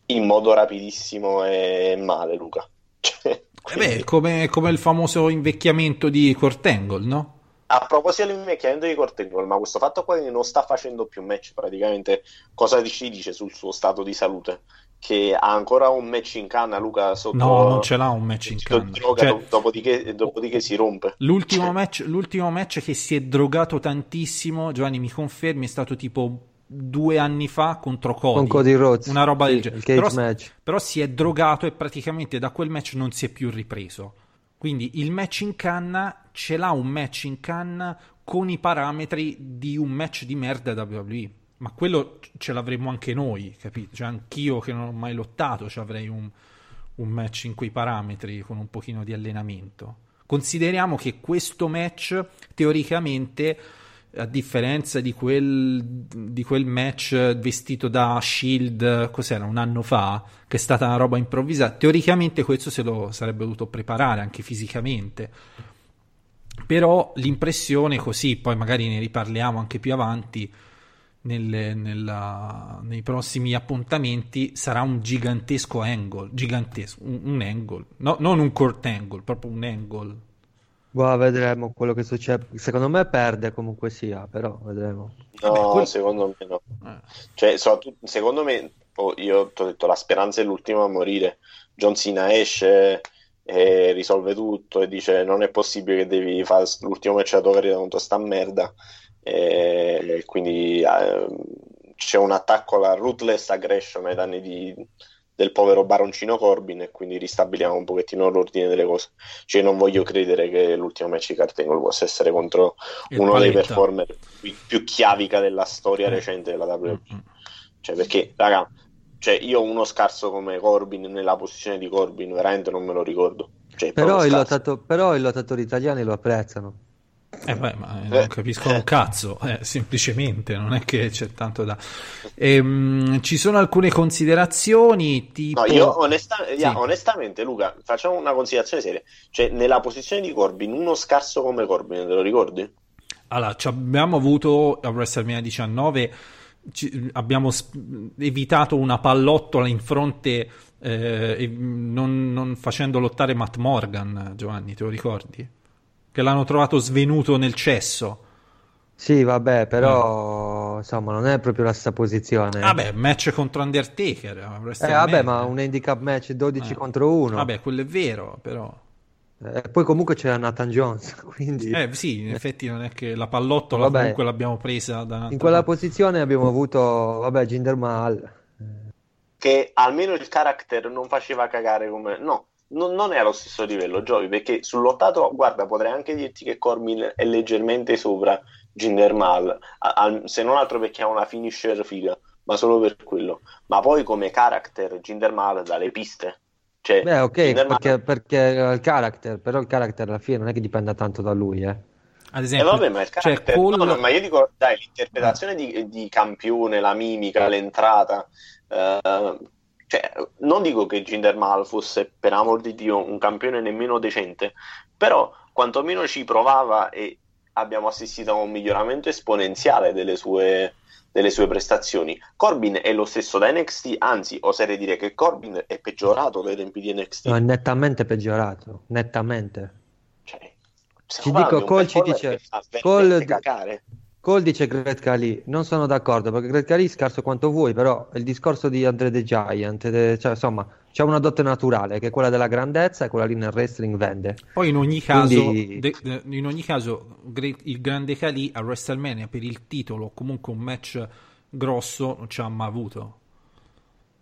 in modo rapidissimo e male, Luca. Cioè, eh quindi- beh, come, come il famoso invecchiamento di Kurt Angle, no? A proposito dell'invecchiamento di Cortegol, ma questo fatto qua che non sta facendo più match, praticamente cosa ci dice sul suo stato di salute? Che ha ancora un match in canna, Luca, sotto... No, non ce l'ha un match in canna. droga, Cioè, dopodiché, dopodiché si rompe. L'ultimo match, l'ultimo match che si è drogato tantissimo, Giovanni mi confermi, è stato tipo due anni fa contro Cody. Con Cody Rhodes, Una roba sì, del genere. Però, match. però si è drogato e praticamente da quel match non si è più ripreso. Quindi il match in canna ce l'ha un match in canna con i parametri di un match di merda WWE. Ma quello ce l'avremmo anche noi, capito? Cioè anch'io che non ho mai lottato, ci avrei un, un match in quei parametri con un pochino di allenamento. Consideriamo che questo match teoricamente a differenza di quel, di quel match vestito da Shield, cos'era, un anno fa, che è stata una roba improvvisata, teoricamente questo se lo sarebbe dovuto preparare anche fisicamente. Però l'impressione così, poi magari ne riparliamo anche più avanti, nelle, nella, nei prossimi appuntamenti sarà un gigantesco angle, gigantesco, un, un angle, no, non un court angle, proprio un angle Boh, vedremo quello che succede. Secondo me perde comunque sia, però vedremo. No, Vabbè, quel- secondo me no. Eh. Cioè, soprattutto- secondo me, oh, io ti ho detto, la speranza è l'ultima a morire. John Cena esce e risolve tutto e dice non è possibile che devi fare l'ultimo match carriera contro sta merda. E quindi eh, c'è un attacco alla ruthless aggression ai danni di- del povero baroncino Corbin e quindi ristabiliamo un pochettino l'ordine delle cose. Cioè, non voglio credere che l'ultimo match di Kurt Angle possa essere contro Il uno dei paletta. performer più, chiavica della storia Eh. recente della WWE. Mm-mm. Cioè, perché, raga, cioè, io uno scarso come Corbin nella posizione di Corbin veramente non me lo ricordo. Cioè, Però, proprio i scarso. lottato- però i lottatori italiani lo apprezzano. Eh beh, ma Eh. non capiscono un cazzo, eh, semplicemente, non è che c'è tanto da... Ehm, ci sono alcune considerazioni, tipo... No, io onesta- Sì. yeah, onestamente, Luca, facciamo una considerazione seria. Cioè, nella posizione di Corbin, uno scarso come Corbin, te lo ricordi? Allora, ci abbiamo avuto a WrestleMania 19, ci- abbiamo sp- evitato una pallottola in fronte, eh, e- non, non facendo lottare Matt Morgan, Giovanni, te lo ricordi? Che l'hanno trovato svenuto nel cesso. Sì, vabbè, però insomma non è proprio la stessa posizione. Vabbè, match contro Undertaker. Eh, WrestleMania. vabbè, ma un handicap match 12 Eh. contro 1. Vabbè, quello è vero, però... poi comunque c'era Nathan Jones, quindi Eh sì, in effetti non è che la pallottola Vabbè. comunque l'abbiamo presa da... in quella posizione abbiamo avuto, vabbè, Jinder Mahal. Che almeno il character non faceva cagare come... No, non, non è allo stesso livello, Giovi, perché sul lottato, guarda, potrei anche dirti che Corbin è leggermente sopra Jinder Mahal, a- al- se non altro perché ha una finisher figa, ma solo per quello. Ma poi come character Jinder Mahal dà le piste. Cioè, Beh, ok, Jinder Mahal- perché, perché il character, però il character alla fine non è che dipenda tanto da lui, eh. Ad Eh esempio, vabbè, ma il cioè. Cole- no, no, ma io dico, dai, l'interpretazione di, di campione, la mimica, l'entrata... eh, cioè, non dico che Jinder Mahal fosse, per amor di Dio, un campione nemmeno decente, però quantomeno ci provava e abbiamo assistito a un miglioramento esponenziale delle sue, delle sue prestazioni. Corbin è lo stesso da NXT, anzi, oserei dire che Corbin è peggiorato dai tempi di NXT. No, è nettamente peggiorato, nettamente. Cioè, Ci dico, Cole ci dice- Cole- cagare. Cole dice Great Khali, non sono d'accordo perché Great Khali è scarso quanto vuoi, però il discorso di Andre the Giant, de- cioè, insomma, c'è una dote naturale che è quella della grandezza e quella lì nel wrestling vende. Poi in ogni caso, Quindi- de- de- in ogni caso il grande Kali a WrestleMania per il titolo o comunque un match grosso non ci ha mai avuto.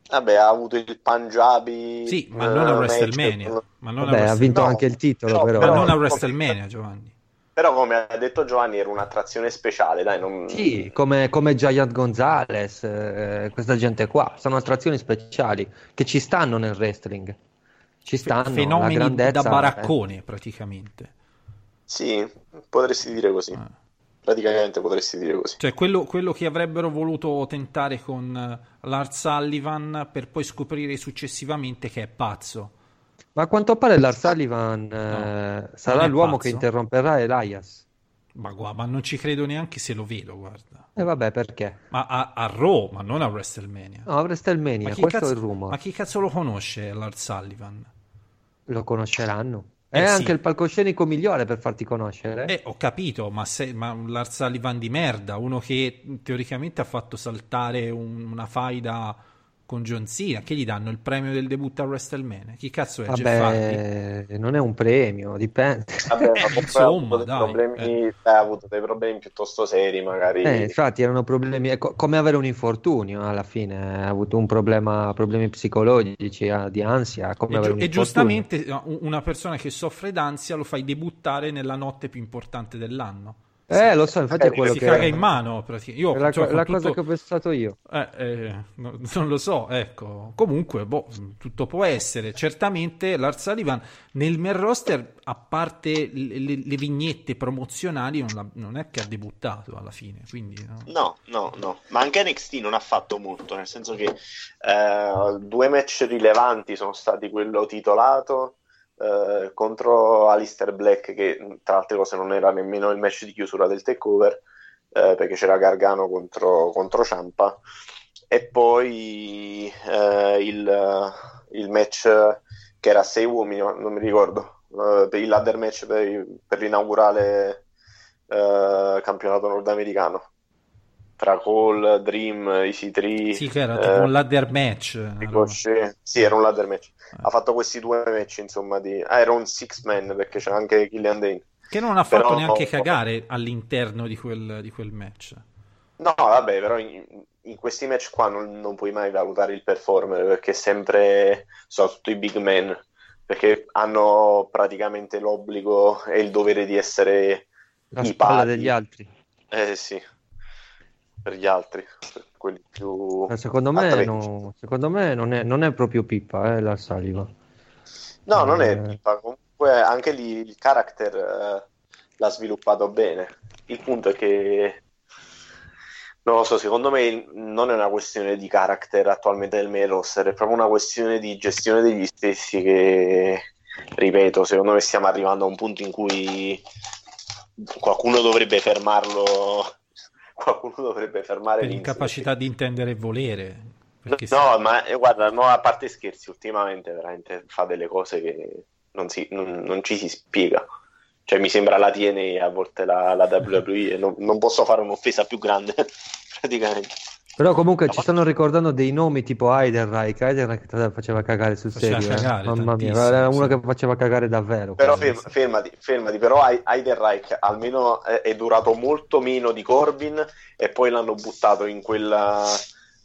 Vabbè, ha avuto il Punjabi. Sì, ma eh, non a match WrestleMania. con- Ma non a Vabbè, ha vinto no, anche il titolo, però- però. ma non a WrestleMania, Giovanni. Però, come ha detto Giovanni, era un'attrazione speciale, dai. Non... Sì, come, come Giant Gonzalez, eh, questa gente qua, sono attrazioni speciali che ci stanno nel wrestling. Ci stanno, la Fenomeni grandezza. da baraccone praticamente. Sì, potresti dire così. Ah. Praticamente potresti dire così. Cioè quello, quello che avrebbero voluto tentare con eh, Lars Sullivan per poi scoprire successivamente che è pazzo. Ma a quanto pare Lars Sullivan eh, sarà l'uomo pazzo. che interromperà Elias. Ma guarda, ma non ci credo neanche se lo vedo, guarda. E vabbè, perché? Ma a, a Raw, ma non a WrestleMania. No, a WrestleMania, ma, questo cazzo, è il rumore. ma chi cazzo lo conosce Lars Sullivan? Lo conosceranno. Eh, è sì. anche il palcoscenico migliore per farti conoscere. Eh, ho capito, ma, se, ma un Lars Sullivan di merda, uno che teoricamente ha fatto saltare un- una faida con John Cena, che gli danno il premio del debutto a WrestleMania? Chi cazzo è? Vabbè, non è un premio, dipende. Vabbè, Eh, insomma, ha avuto dei dai, problemi, eh, ha avuto dei problemi piuttosto seri, magari. Eh, infatti erano problemi, è co- come avere un infortunio alla fine, ha avuto un problema, problemi psicologici, di ansia, come E, avere giu- un e giustamente una persona che soffre d'ansia lo fai debuttare nella notte più importante dell'anno. Eh, lo so, infatti è quello si che... caga in mano. praticamente. Io, la, cioè, la tutto- cosa che ho pensato io. Eh, eh, no- non lo so, ecco. Comunque, boh, tutto può essere. Certamente Lars Sullivan nel main roster, a parte le, le- le vignette promozionali, non, l'ha- non è che ha debuttato alla fine. Quindi, no. No, no, no, ma anche NXT non ha fatto molto, nel senso che eh, due match rilevanti sono stati quello titolato eh, contro Alistair Black, che tra altre cose non era nemmeno il match di chiusura del takeover, eh, perché c'era Gargano contro, contro Ciampa, e poi eh, il, il match che era a 6 uomini, non mi ricordo, eh, per il ladder match per, per l'inaugurale eh, campionato nordamericano tra Cole, Dream, EC3 Sì, che era eh, tipo un ladder match. Ricochet. Sì, era un ladder match. Ha fatto questi due match, insomma, di... ah, era un six man perché c'era anche Killian Dane. Che non ha fatto Però- neanche cagare all'interno di quel, di quel match. No, vabbè, però in, in questi match qua non, non puoi mai valutare il performer perché sempre sono tutti i big man perché hanno praticamente l'obbligo e il dovere di essere La i pari. degli altri. Eh sì, per gli altri, quelli più Secondo me, no- secondo me non, è, non è proprio pippa, eh, la Saliva. No, non è Eh. pippa, comunque anche lì il character eh, l'ha sviluppato bene. Il punto è che non lo so, secondo me non è una questione di character attualmente del main roster, è proprio una questione di gestione degli stessi che, ripeto, secondo me stiamo arrivando a un punto in cui qualcuno dovrebbe fermarlo, qualcuno dovrebbe fermare Per Vince, incapacità di intendere e volere. No, ma eh, guarda, no, a parte scherzi, ultimamente veramente fa delle cose che non, si- non- non ci si spiega. Cioè, mi sembra la TNA a volte la, la WWE non, non posso fare un'offesa più grande, praticamente. Però comunque ci stanno ricordando dei nomi tipo Heidenreich. Heidenreich faceva cagare sul Faceva serio. eh. cagare Mamma mia, era uno sì. che faceva cagare davvero. Però ferm- fermati, fermati, però Hei- Heidenreich almeno è, durato molto meno di Corbin e poi l'hanno buttato in quella...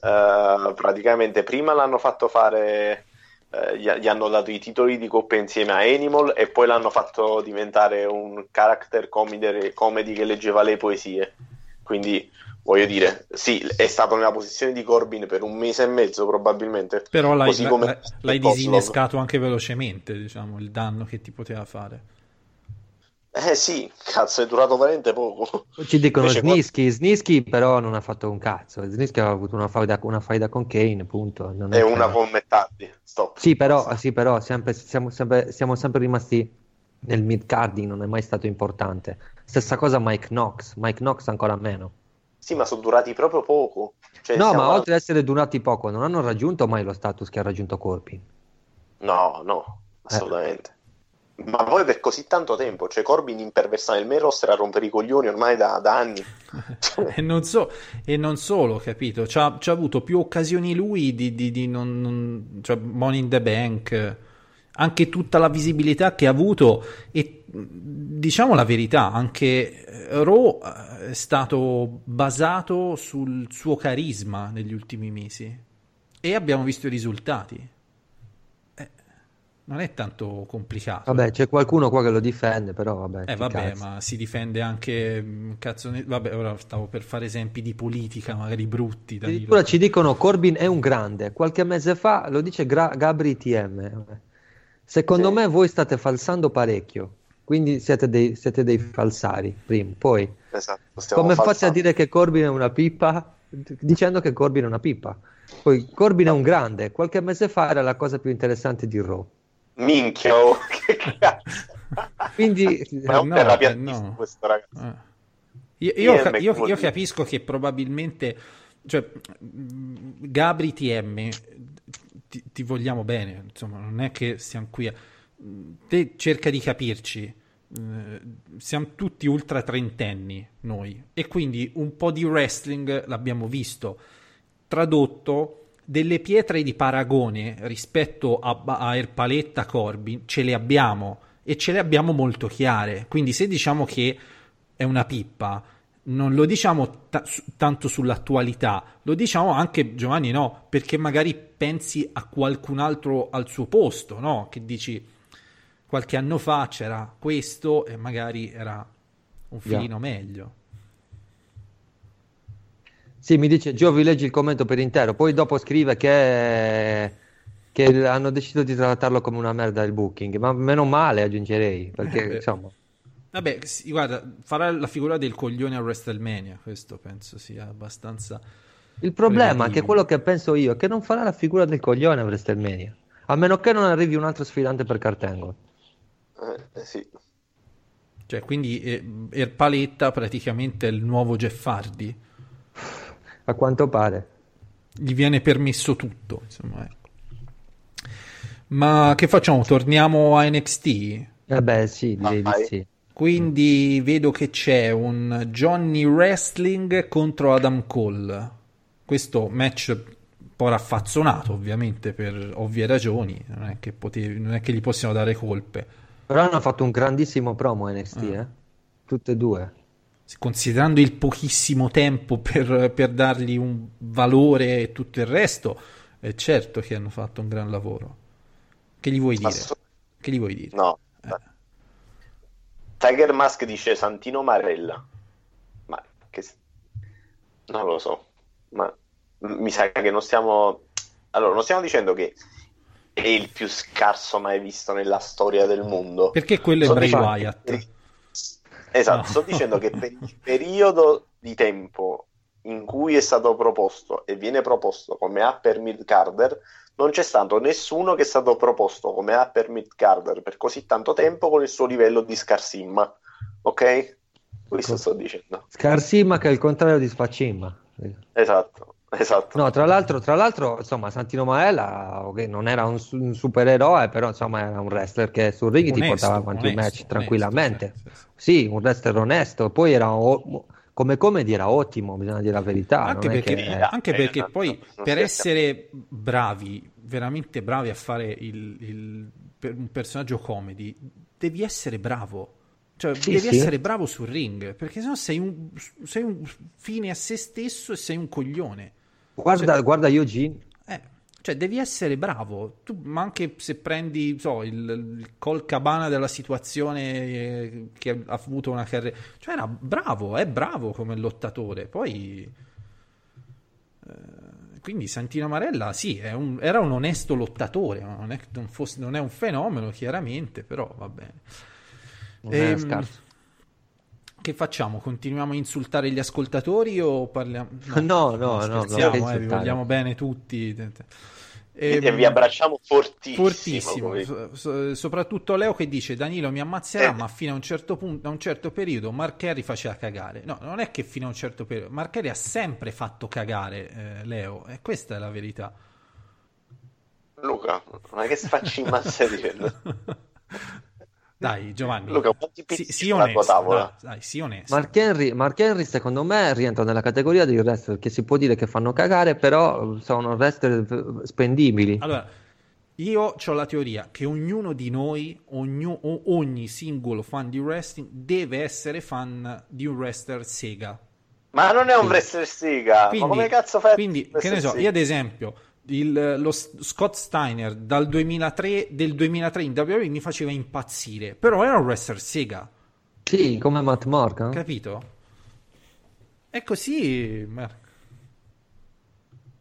eh, praticamente prima l'hanno fatto fare... eh, gli, hanno dato i titoli di coppia insieme a Animal e poi l'hanno fatto diventare un character comedy, comedy che leggeva le poesie. Quindi voglio dire, sì, è stato nella posizione di Corbin per un mese e mezzo probabilmente. Però l'hai, Così come l'hai- disinnescato anche velocemente, diciamo, il danno che ti poteva fare. Eh sì, cazzo, è durato veramente poco. Ci dicono Invece qua- Snisky, Snisky però non ha fatto un cazzo. Snisky aveva avuto una faida, una faida con Kane, punto. Non È che- una con Mettardi, stop. Sì, però, sì, però sempre- siamo, sempre, siamo sempre rimasti nel mid-carding, non è mai stato importante. Stessa cosa Mike Knox, Mike Knox ancora meno. Sì, ma sono durati proprio poco. Cioè, No, ma a- oltre ad essere durati poco, non hanno raggiunto mai lo status che ha raggiunto Corbin. No, no, assolutamente. Ma poi per così tanto tempo, cioè Corbin imperversa nel main roster a rompere i coglioni ormai da, da anni. E non, so- e non solo, capito? C'ha, c'ha avuto più occasioni lui di, di- di non, non- cioè Money in the Bank, anche tutta la visibilità che ha avuto e diciamo la verità, anche eh, Raw eh, è stato basato sul suo carisma negli ultimi mesi e abbiamo visto i risultati. Eh, non è tanto complicato. Vabbè, c'è qualcuno qua che lo difende, però vabbè. Eh vabbè, ma si difende anche mh, cazzo vabbè, ora stavo per fare esempi di politica, magari brutti. Addirittura ci dicono Corbin è un grande. Qualche mese fa lo dice Gra- Gabri TM. Secondo Sì. me voi state falsando parecchio, quindi siete dei, siete dei falsari. Prima, poi, Esatto, come fate a dire che Corbin è una pippa? Dicendo che Corbin è una pippa. Poi Corbin è un grande. Qualche mese fa era la cosa più interessante di Raw. Minchia, oh, che cazzo. Quindi, Ma è un no, terrapiattista no. questo ragazzo. Eh. Io, io- io- io capisco che probabilmente, cioè, Gabri TM, ti, ti vogliamo bene, insomma, non è che siamo qui a... Te cerca di capirci, eh, siamo tutti ultra trentenni noi e quindi un po' di wrestling l'abbiamo visto tradotto delle pietre di paragone rispetto a, a Erpaletta Corbin ce le abbiamo e ce le abbiamo molto chiare quindi se diciamo che è una pippa non lo diciamo ta- tanto sull'attualità lo diciamo anche Giovanni no? Perché magari pensi a qualcun altro al suo posto no? Che dici qualche anno fa c'era questo e magari era un filino meglio. Sì, mi dice Giovi, leggi il commento per intero, poi dopo scrive che, che hanno deciso di trattarlo come una merda il booking, ma meno male aggiungerei, perché Eh, insomma... Vabbè, sì, guarda, farà la figura del coglione a WrestleMania, questo penso sia abbastanza... Il problema, che è prevedibile. quello che penso io, è che non farà la figura del coglione a WrestleMania, a meno che non arrivi un altro sfidante per Cartangle. Eh, eh, sì. Cioè, quindi eh, Erpaletta praticamente è il nuovo Jeff Hardy. A quanto pare. Gli viene permesso tutto, insomma, ecco. Ma che facciamo? Torniamo a NXT? Beh, sì, direi di sì. Quindi vedo che c'è un Johnny Wrestling contro Adam Cole. Questo match un po' raffazzonato, ovviamente, per ovvie ragioni. Non è che, potevi- non è che gli possiamo dare colpe. Però hanno fatto un grandissimo promo NXT, eh? Tutte e due. Considerando il pochissimo tempo per, per dargli un valore e tutto il resto, è certo che hanno fatto un gran lavoro. Che gli vuoi dire? Che gli vuoi dire? No. Tiger Mask dice Santino Marella. Ma che... Non lo so. Ma mi sa che non stiamo... Allora, non stiamo dicendo che è il più scarso mai visto nella storia del mondo. Perché quello è Bray dicendo- Wyatt. Esatto, No. sto dicendo che per il periodo di tempo in cui è stato proposto e viene proposto come upper mid carder, non c'è stato nessuno che è stato proposto come upper mid carder per così tanto tempo con il suo livello di scarsimma. Ok? Questo sto dicendo. Scarsimma che è il contrario di Spacimma. Esatto, esatto. No, tra l'altro, tra l'altro, insomma, Santino Marella ok, non era un, un supereroe, però insomma era un wrestler che sul ring ti Onesto, portava avanti onesto, match onesto, tranquillamente. sì, sì, sì. Sì, un wrestler onesto. Poi era o- come comedy era ottimo, bisogna dire la verità. anche non è perché, che- eh, anche eh, perché no, poi per si essere bravi, veramente bravi a fare il, il- per un personaggio comedy, devi essere bravo. Cioè, Sì, devi sì. essere bravo sul ring, perché sennò sei un, sei un fine a se stesso e sei un coglione. Guarda, Cioè- guarda Eugene. Cioè, devi essere bravo. Tu, ma anche se prendi, so, il, il Col Cabana della situazione eh, che ha avuto una carriera. Cioè, era bravo, è bravo come lottatore. Poi. eh, quindi Santino Marella, sì, è un- era un onesto lottatore. Non è, non fosse- non è un fenomeno, chiaramente, però va bene. Non Ehm, scarso. Che facciamo? Continuiamo a insultare gli ascoltatori o parliamo? No, no, no, scherziamo, non eh, vi vogliamo bene tutti. E vi abbracciamo fortissimo. Fortissimo, So- so- soprattutto Leo che dice Danilo mi ammazzerà, Eh. ma fino a un certo punto, a un certo periodo Mark Henry faceva cagare. No, non è che fino a un certo periodo, Mark Henry ha sempre fatto cagare eh, Leo, e questa è la verità. Luca, ma che sfaccimma stai dicendo? Dai, Giovanni, Luca, quanti sì, pizzi sulla tua onesto, tavola? dai, dai, sii onesto. Mark Henry, Mark Henry, secondo me rientra nella categoria dei wrestler che si può dire che fanno cagare, però sono wrestler eh, spendibili. Allora, io ho la teoria che ognuno di noi, ognu- o- ogni singolo fan di wrestling deve essere fan di un wrestler Sega. Ma non è un wrestler Sega, Quindi, ma come cazzo fai? a quindi, che ne so, Sega? io ad esempio, il- lo Scott Steiner dal 2003, del 2003 in WWE mi faceva impazzire, però era un wrestler Sega, Sì, come Matt Morgan. capito? È così, ma-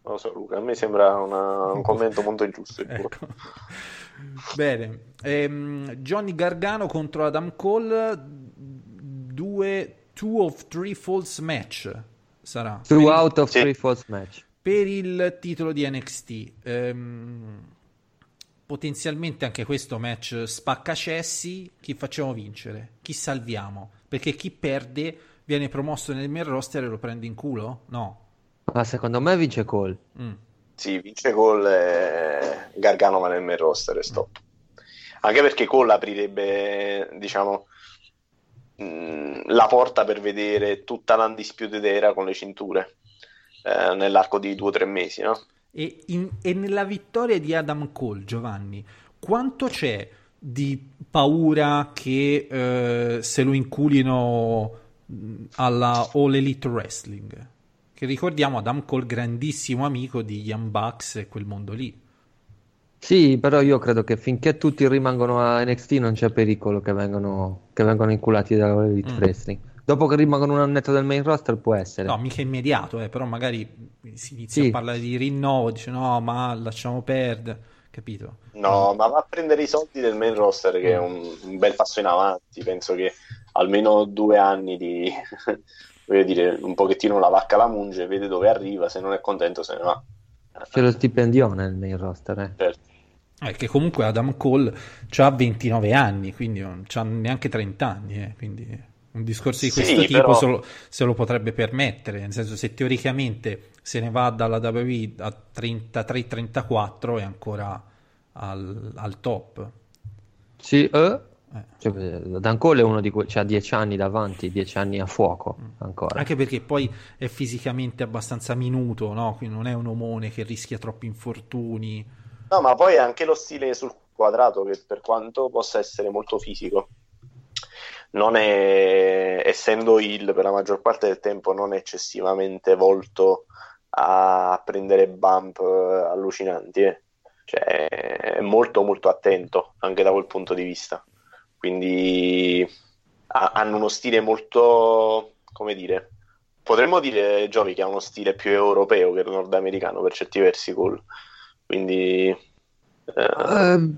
Non lo so, Luca, a me sembra una- un commento molto tuo. ecco. Bene, Ehm, Johnny Gargano contro Adam Cole, due two of three false match sarà. Two il- out of Sì. three false match. Per il titolo di NXT. Ehm, potenzialmente anche questo match spaccacessi. Chi facciamo vincere? Chi salviamo? Perché chi perde viene promosso nel main roster e lo prende in culo? No. Ma secondo me vince Cole. Mm. Sì, vince Cole e Gargano va nel main roster e stop. Anche perché Cole aprirebbe, diciamo, mh, la porta per vedere tutta l'undisputed era con le cinture eh, nell'arco di due o tre mesi, no? E, in- e nella vittoria di Adam Cole, Giovanni, quanto c'è di paura che eh, se lo inculino alla All Elite Wrestling? Che ricordiamo Adam Cole, grandissimo amico di Young Bucks e quel mondo lì. Sì, però io credo che finché tutti rimangono a NXT non c'è pericolo che vengano, che vengano inculati da Elite Mm. Wrestling. Dopo che rimangono un annetto del main roster può essere. No, mica immediato, eh, però magari si inizia Sì. a parlare di rinnovo, dice no, ma lasciamo perdere, capito? No, ma va a prendere i soldi del main roster, che è un, un bel passo in avanti. Penso che almeno due anni di, voglio dire, un pochettino la vacca la munge, vede dove arriva, se non è contento se ne va. C'è lo stipendione nel main roster. Eh. Certo. Eh, che comunque Adam Cole ha 29 anni, quindi non c'ha neanche 30 anni, eh, quindi un discorso di Sì, questo tipo però- se, lo, se lo potrebbe permettere, nel senso se teoricamente se ne va dalla WWE a 33-34 è ancora al, al top. Sì, eh? Eh. Cioè, Dan Cole è uno di quelli, c'ha 10 anni davanti, 10 anni a fuoco ancora. Anche perché poi è fisicamente abbastanza minuto, no? Quindi non è un omone che rischia troppi infortuni. No, ma poi anche lo stile sul quadrato, che per quanto possa essere molto fisico, è, essendo il per la maggior parte del tempo, non eccessivamente volto a prendere bump eh, allucinanti. eh. Cioè, è molto molto attento anche da quel punto di vista. Quindi ha- hanno uno stile molto, come dire, potremmo dire, Giovi, che ha uno stile più europeo che nordamericano per certi versi, Cole. Quindi eh,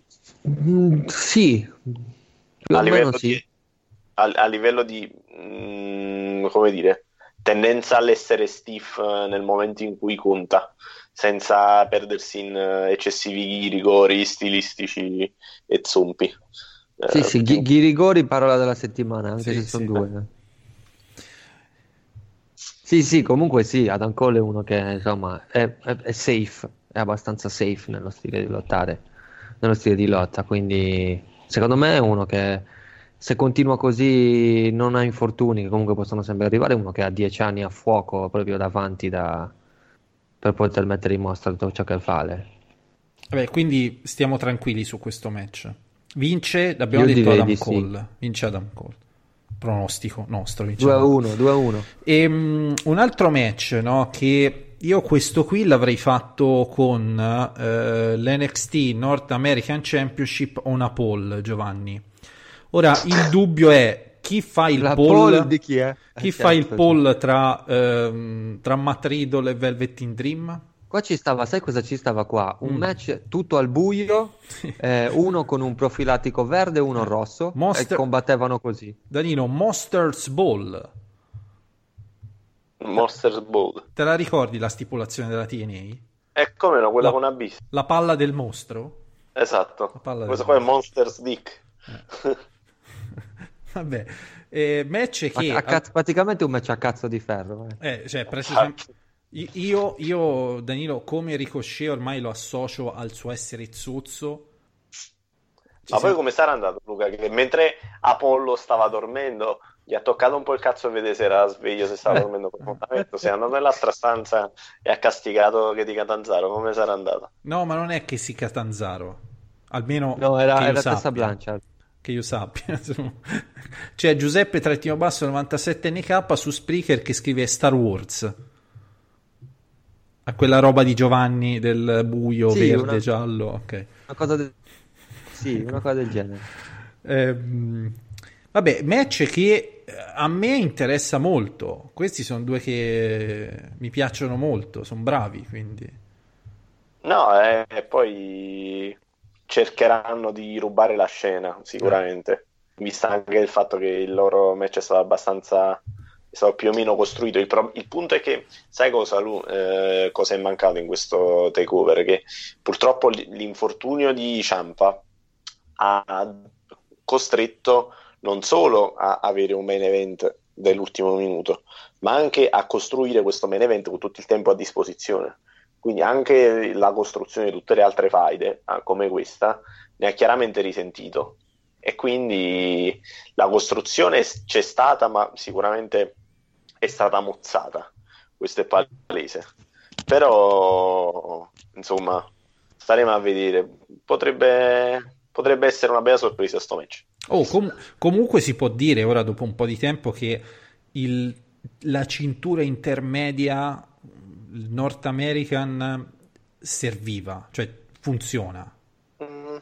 mm, sì, più a livello sì. di, a, a livello di mm, come dire, tendenza all'essere stiff eh, nel momento in cui conta, senza perdersi in eh, eccessivi rigori stilistici e zompi. Eh, Sì, sì, perché- Ghi- Ghirigori parola della settimana, anche Sì, se sono sì. due. Sì, sì, comunque sì, Adam Cole è uno che insomma è, è- è safe, è abbastanza safe nello stile di lottare, nello stile di lotta, quindi secondo me è uno che se continua così non ha infortuni, che comunque possono sempre arrivare, uno che ha 10 anni a fuoco proprio davanti da- per poter mettere in mostra tutto ciò che vale. Vabbè, quindi stiamo tranquilli su questo match. Vince, l'abbiamo Io detto Adam di sì. Cole. Vince Adam Cole. Pronostico nostro. Vince 2 a Adam 1, 2 a 1. E, mm, un altro match, no, che io questo qui l'avrei fatto con eh, l'NXT North American Championship on a poll, Giovanni. Ora, il dubbio è chi fa il La poll, poll di chi è? chi Eh, fa il certo, poll tra, ehm, tra Matt Riddle e Velvet in Dream? Qua ci stava, sai cosa ci stava qua? Un Mm. match tutto al buio, eh, uno con un profilatico verde e uno rosso, Monster- e combattevano così. Danilo, Monsters Ball. Monsters Ball. Te la ricordi la stipulazione della TNA? E come no, quella La- con Abyss. La palla del mostro? Esatto. Del- qua è Monsters Dick. Vabbè, eh, match A- che... a cazzo- praticamente un match a cazzo di ferro. eh. Eh, cioè, precisamente... Io, io, Danilo, come Ricochet ormai lo associo al suo essere zozzo. Ci Ma poi siamo- come sarà andato Luca? Che mentre Apollo stava dormendo, gli ha toccato un po' il cazzo e vede se era sveglio, se stava dormendo profondamente. Si è andato nell'altra stanza e ha castigato che di Catanzaro. Come sarà andato? No, ma non è che si Catanzaro. Almeno No, era, era Tessa. Blanchard. Che io sappia. C'è Giuseppe Trattino Basso 97 NK su Spreaker che scrive Star Wars. A quella roba di Giovanni del buio, Sì, verde, una- giallo. Ok. Una cosa del... Sì, una cosa del genere. Ehm, vabbè, match che eh, a me interessa molto. Questi sono due che mi piacciono molto, sono bravi, quindi... No, eh, e poi cercheranno di rubare la scena, sicuramente. Vista anche il fatto che il loro match è stato abbastanza. è stato più o meno costruito. Il, pro- il punto è che, sai cosa, eh, cosa è mancato in questo takeover? Che purtroppo l'infortunio di Ciampa ha costretto non solo a avere un main event dell'ultimo minuto, ma anche a costruire questo main event con tutto il tempo a disposizione. Quindi anche la costruzione di tutte le altre faide, ah, come questa, ne ha chiaramente risentito. E quindi la costruzione c'è stata, ma sicuramente è stata mozzata. Questo è palese. Però, insomma, staremo a vedere. Potrebbe, potrebbe essere una bella sorpresa sto match. Oh, com- comunque si può dire ora dopo un po' di tempo che il- la cintura intermedia il North American serviva, cioè funziona. Mm.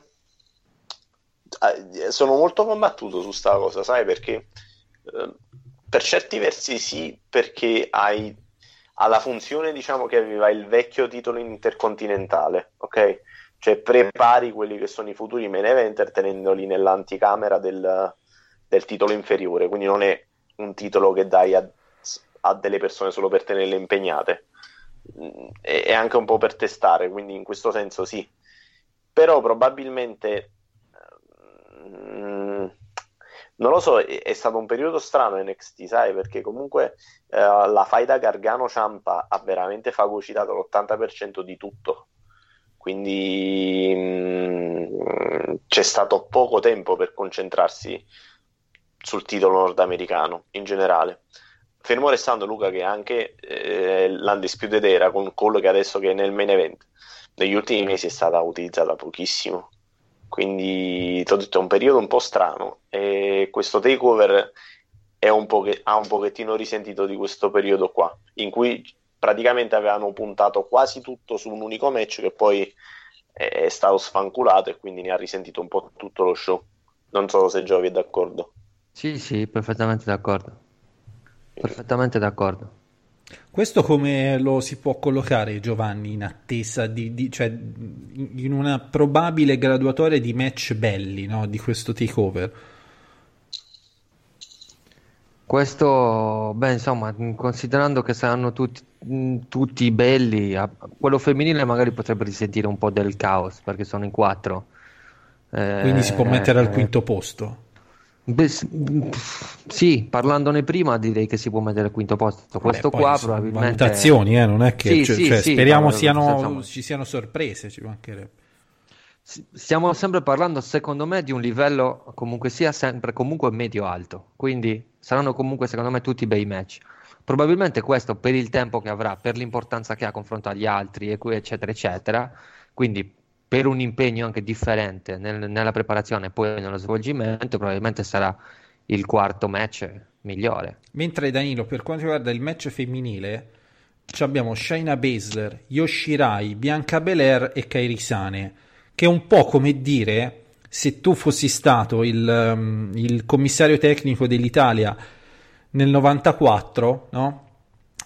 Eh, sono molto combattuto su sta cosa, sai perché eh, Per certi versi sì, perché hai, ha la funzione diciamo che aveva il vecchio titolo intercontinentale, ok? Cioè prepari quelli che sono i futuri main eventer tenendoli nell'anticamera del, del titolo inferiore, quindi non è un titolo che dai a, a delle persone solo per tenerle impegnate, è, anche un po' per testare, quindi in questo senso sì. Però probabilmente mm, non lo so, è, è stato un periodo strano NXT, sai, perché comunque eh, la faida Gargano-Ciampa ha veramente fagocitato l'80% di tutto. Quindi mh, c'è stato poco tempo per concentrarsi sul titolo nordamericano in generale. Fermo restando, Luca, che anche eh, l'Undisputed Era con quello che adesso che è nel main event negli ultimi mesi è stata utilizzata pochissimo. Quindi ti ho detto è un periodo un po' strano e questo takeover un che, ha un pochettino risentito di questo periodo qua in cui praticamente avevano puntato quasi tutto su un unico match che poi è stato sfanculato e quindi ne ha risentito un po' tutto lo show. Non so se Giovi è d'accordo. Sì sì perfettamente d'accordo perfettamente d'accordo questo come lo si può collocare Giovanni in attesa di, di cioè in una probabile graduatoria di match belli no? di questo takeover? Questo, beh, insomma, considerando che saranno tutti, tutti belli, quello femminile magari potrebbe risentire un po' del caos perché sono in quattro. Quindi eh, si può mettere eh, al quinto posto. Beh, sì, parlandone prima direi che si può mettere al quinto posto. Questo Beh, qua probabilmente. Valutazioni, eh, non è che. Sì, cioè, sì, cioè, sì, speriamo no, siano, siamo... ci siano sorprese, ci mancherebbe. Stiamo sempre parlando, secondo me, di un livello comunque sia sempre comunque medio-alto. Quindi saranno comunque, secondo me, tutti bei match. Probabilmente questo per il tempo che avrà, per l'importanza che ha confronto agli altri, eccetera, eccetera. Quindi per un impegno anche differente nel, nella preparazione e poi nello svolgimento, probabilmente sarà il quarto match migliore. Mentre Danilo, per quanto riguarda il match femminile, abbiamo Shaina Baszler, Yoshirai, Bianca Belair e Kairi Sane, che è un po' come dire se tu fossi stato il, um, il commissario tecnico dell'Italia nel 94, no?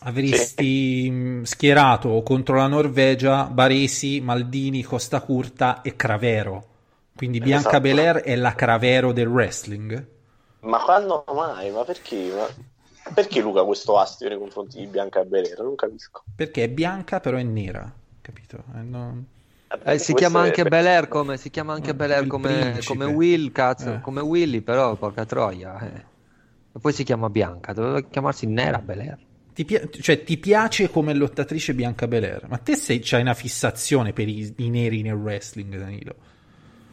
Avresti sì. Mm, schierato contro la Norvegia Baresi, Maldini, Costa Curta e Cravero. Quindi Bianca esatto. Belair è la Cravero del wrestling. Ma quando mai? Ma perché? Ma... Perché Luca questo astio nei confronti di Bianca Belair? Non capisco. Perché è bianca però è nera, capito? Eh, non... Eh, si, chiama anche per... Belair come, si chiama anche Belair come, come Will, cazzo, eh. come Willy, però porca troia. Eh. E poi si chiama Bianca, doveva chiamarsi Nera Belair. Ti, pi- cioè, ti piace come lottatrice Bianca Belair, ma te sei, c'hai una fissazione per i, i neri nel wrestling, Danilo.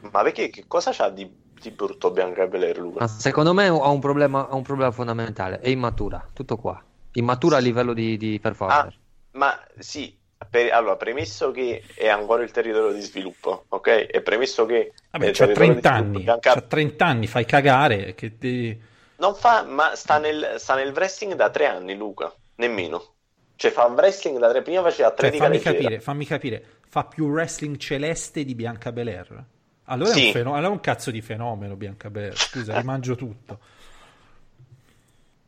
Ma perché che cosa c'ha di, di brutto Bianca Belair, Luca? secondo me ha un, problema, ha un problema fondamentale, è immatura, tutto qua. Immatura sì. a livello di, di performance. Ah, ma sì, per, allora, premesso che è ancora il territorio di sviluppo, ok? E premesso che... Vabbè, c'ha 30 anni, Bianca... c'ha 30 anni, fai cagare, che ti... Non fa, ma sta nel, sta nel wrestling da tre anni, Luca. Nemmeno. Cioè fa wrestling da tre, prima faceva atletica cioè, fammi capire, fammi capire, fa più wrestling celeste di Bianca Belair? Allora, sì. è un fenomeno, allora è un cazzo di fenomeno Bianca Belair, scusa, rimangio tutto.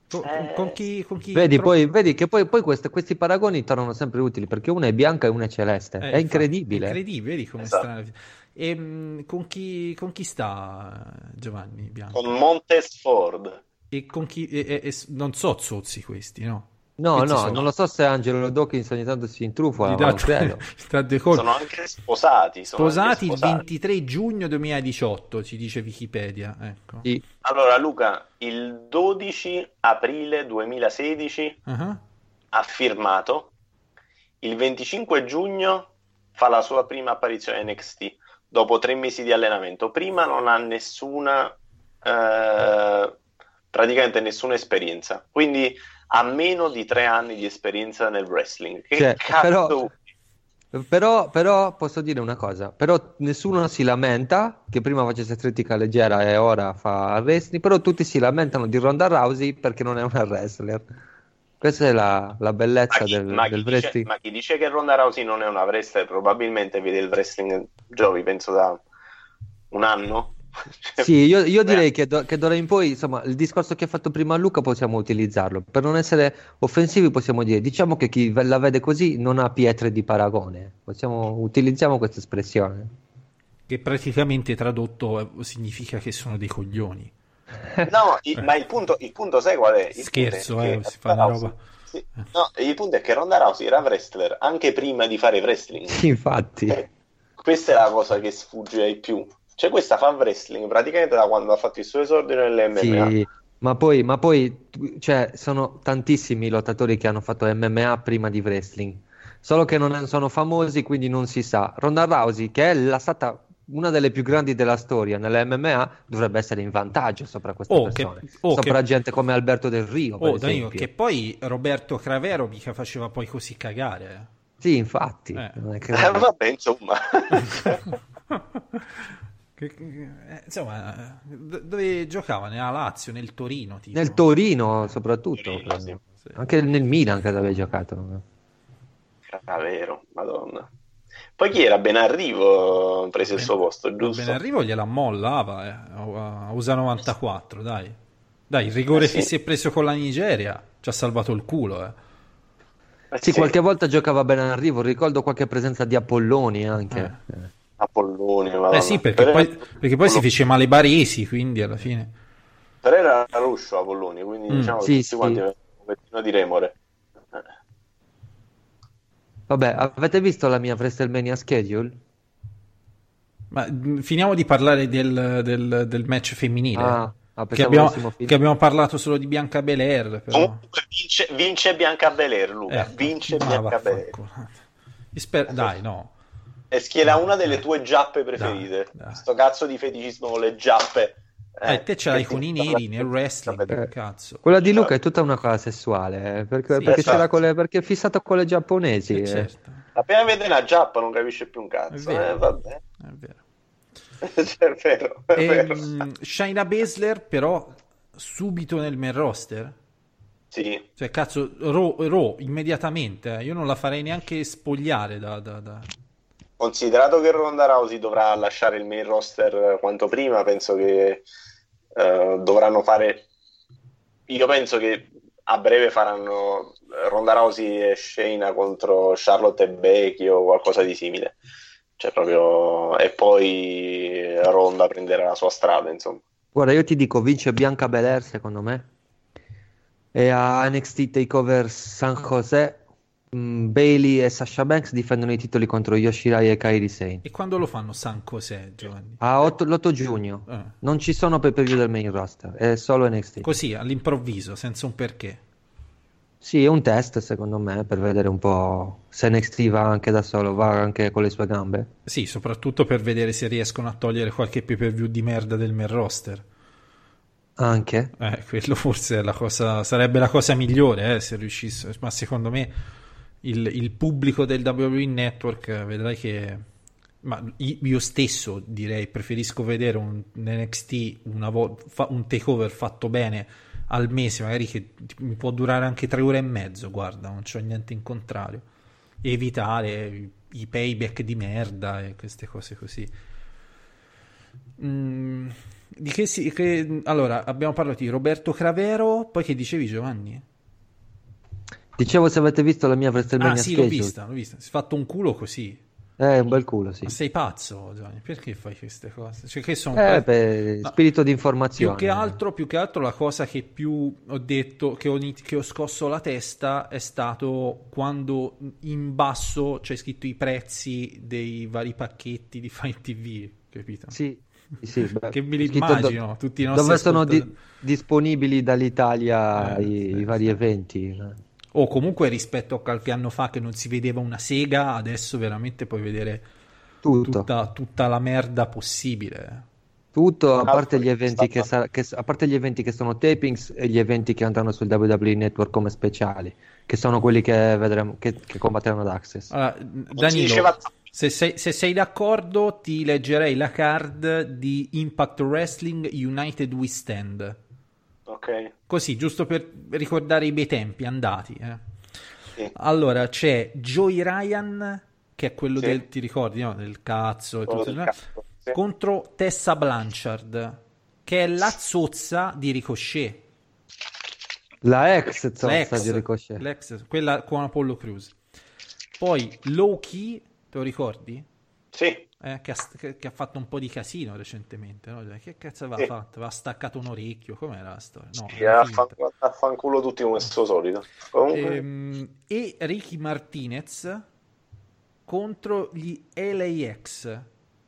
Con, eh... con, chi, con chi vedi, pro... poi, vedi che poi, poi questi, questi, paragoni tornano sempre utili perché una è bianca e una è celeste. Eh, è incredibile. È incredibile, vedi come esatto. strano. E ehm, con chi, con chi sta Giovanni Bianco? Con Montes Ford. E con chi? E, e, non so zozzi questi, no? No, no, sono... non lo so se Angelo Dawkins ogni tanto si intrufola, non credo. sono anche sposati. Sono sposati, anche sposati il 23 giugno 2018, ci dice Wikipedia. Ecco. Sì. Allora, Luca, il 12 aprile 2016 uh-huh. ha firmato, il 25 giugno fa la sua prima apparizione a NXT, dopo tre mesi di allenamento. Prima non ha nessuna, eh, praticamente nessuna esperienza. Quindi ha meno di tre anni di esperienza nel wrestling. Che cioè, cazzo però... Però, però, posso dire una cosa, però nessuno si lamenta che prima facesse atletica leggera e ora fa wrestling, però tutti si lamentano di Ronda Rousey perché non è una wrestler. Questa è la, la bellezza chi, del, ma del wrestling. Dice, ma chi dice che Ronda Rousey non è una wrestler probabilmente vede il wrestling Giovi, penso da un anno, Cioè, Sì, io, io eh, direi che, do- che d'ora in poi, insomma, il discorso che ha fatto prima Luca possiamo utilizzarlo. Per non essere offensivi possiamo dire, diciamo che chi la vede così non ha pietre di paragone. Possiamo, utilizziamo questa espressione. Che praticamente tradotto eh, significa che sono dei coglioni. No, i- ma il punto, il punto sai qual è? Il Scherzo, punto è eh, si fa una roba. Sì, no, il punto è che Ronda Rousey era wrestler anche prima di fare wrestling. Infatti, Eh, Questa è la cosa che sfugge ai più. Cioè, questa fa wrestling praticamente da quando ha fatto il suo esordio nell'MMA. sì, ma poi, ma poi, cioè, sono tantissimi lottatori che hanno fatto MMA prima di wrestling, solo che non sono famosi, quindi non si sa. Ronda Rousey, che è la stata una delle più grandi della storia nell'MMA, dovrebbe essere in vantaggio sopra queste Oh, che- persone, oh, sopra che- gente come Alberto Del Rio, per Oh, Danilo, che poi Roberto Cravero mica faceva poi così cagare. eh. Sì, infatti, Eh. non è che- Eh, vabbè, insomma. Che- che- eh, insomma, do- dove giocava? Nella Lazio, nel Torino, tipo. Nel Torino soprattutto, Torino, sì. Sì. anche nel Milan credo abbia giocato. Ah, vero, madonna. Poi chi era? Benarrivo prese il suo posto, giusto? Ben arrivo gliela mollava, eh, a USA 94, dai. Dai, il rigore Eh, sì. che si è preso con la Nigeria ci ha salvato il culo, eh. Eh, Sì, qualche volta giocava bene arrivo, ricordo qualche presenza di Apolloni anche. Eh. Apolloni, madonna. Eh sì, perché Per- poi, perché poi si fece male Baresi, quindi alla fine... Per era Ruscio Apolloni, quindi Mm, diciamo che sì, tutti sì. quanti avevano un pochettino di remore. Eh. Vabbè, avete visto la mia WrestleMania schedule? Ma mh, finiamo di parlare del, del- del match femminile. Ah, ah, che, abbiamo, che abbiamo parlato solo di Bianca Belair, però... Comunque vince, vince Bianca Belair, Luca. Eh, vince ma Bianca Belair. spero- Dai, no. E schiera una delle tue giappe preferite. Dai, dai. Sto cazzo di feticismo con le giappe. Eh, te ce l'hai che con i neri nel wrestling, Eh, cazzo. Quella di Luca è tutta una cosa sessuale, eh, perché, Sì, perché, c'era con le- perché è fissato con le giapponesi. Eh, eh. certo, Appena vede una giappa non capisce più un è cazzo. vero. Eh, vabbè. È vero. Cioè, è vero, è E, vero. mh, Shayna Baszler, però, subito nel main roster. Sì. Cioè, cazzo, Raw, immediatamente. eh. Io non la farei neanche spogliare da... da- da- Considerato che Ronda Rousey dovrà lasciare il main roster quanto prima, penso che eh, dovranno fare. Io penso che a breve faranno Ronda Rousey e Shayna contro Charlotte e Becky o qualcosa di simile. Cioè, proprio. E poi Ronda prenderà la sua strada, insomma. Guarda, io ti dico, vince Bianca Belair secondo me. E a NXT Takeover San José, Bailey e Sasha Banks difendono i titoli contro Yoshirai e Kairi Sane. E quando lo fanno San Cos'è, Giovanni? A otto- l'8 giugno. Eh. Non ci sono pay per view del main roster, è solo NXT. Così, all'improvviso, senza un perché. Sì, è un test secondo me per vedere un po' se NXT va anche da solo, va anche con le sue gambe. Sì, soprattutto per vedere se riescono a togliere qualche pay per view di merda del main roster. Anche. Eh, quello forse è la cosa, sarebbe la cosa migliore, eh, se riuscisse. Ma secondo me il, il pubblico del WWE Network, eh, vedrai che... Ma io stesso direi, preferisco vedere un NXT, una vo- fa- un takeover fatto bene al mese, magari che mi può durare anche tre ore e mezzo, guarda, non c'ho niente in contrario. Evitare i payback di merda e queste cose così. Mm, di che si, che- allora, abbiamo parlato di Roberto Cravero, poi che dicevi Giovanni? Dicevo se avete visto la mia WrestleMania Ah sì, l'ho schedule. vista, l'ho vista. Si è fatto un culo così. Eh, un bel culo, sì. Ma sei pazzo, Giovanni? Perché fai queste cose? Cioè, che sono... Eh, beh, spirito di più informazione. che altro, più che altro la cosa che più ho detto, che ho, che ho scosso la testa è stato quando in basso c'è scritto i prezzi dei vari pacchetti di Fine TV, capito? Sì, sì, beh, Che me li scritto do- immagino, tutti i nostri Dove sono di- ascoltatori. disponibili dall'Italia Eh, i, sì, i vari sì. eventi. O comunque rispetto a qualche anno fa che non si vedeva una sega, adesso veramente puoi vedere tutta, tutta la merda possibile. tutto, a Ah, parte gli eventi che, stata- sa- che- a parte gli eventi che sono tapings e gli eventi che andranno sul WWE Network come speciali, che sono quelli che vedremo, che, che combatteranno ad Access. Allora, si Danilo, diceva- se sei, se sei d'accordo, ti leggerei la card di Impact Wrestling United We Stand. Ok. Così, giusto per ricordare i bei tempi andati. eh. Sì. Allora, c'è Joey Ryan, che è quello Sì. del, ti ricordi, no? Del cazzo e tutto. del no? cazzo. Sì. contro Tessa Blanchard, che è la zozza di Ricochet. La ex zozza L'ex, di Ricochet. l'ex, quella con Apollo Crews. Poi Low Key, te lo ricordi? Sì, Eh, che, ha, che- che ha fatto un po' di casino recentemente. no? Cioè, Che cazzo aveva Sì. fatto? Aveva staccato un orecchio. Com'era la storia? No, sì, affanculo tutti come suo solito. Comunque, Ehm, e Ricky Martinez contro gli LAX.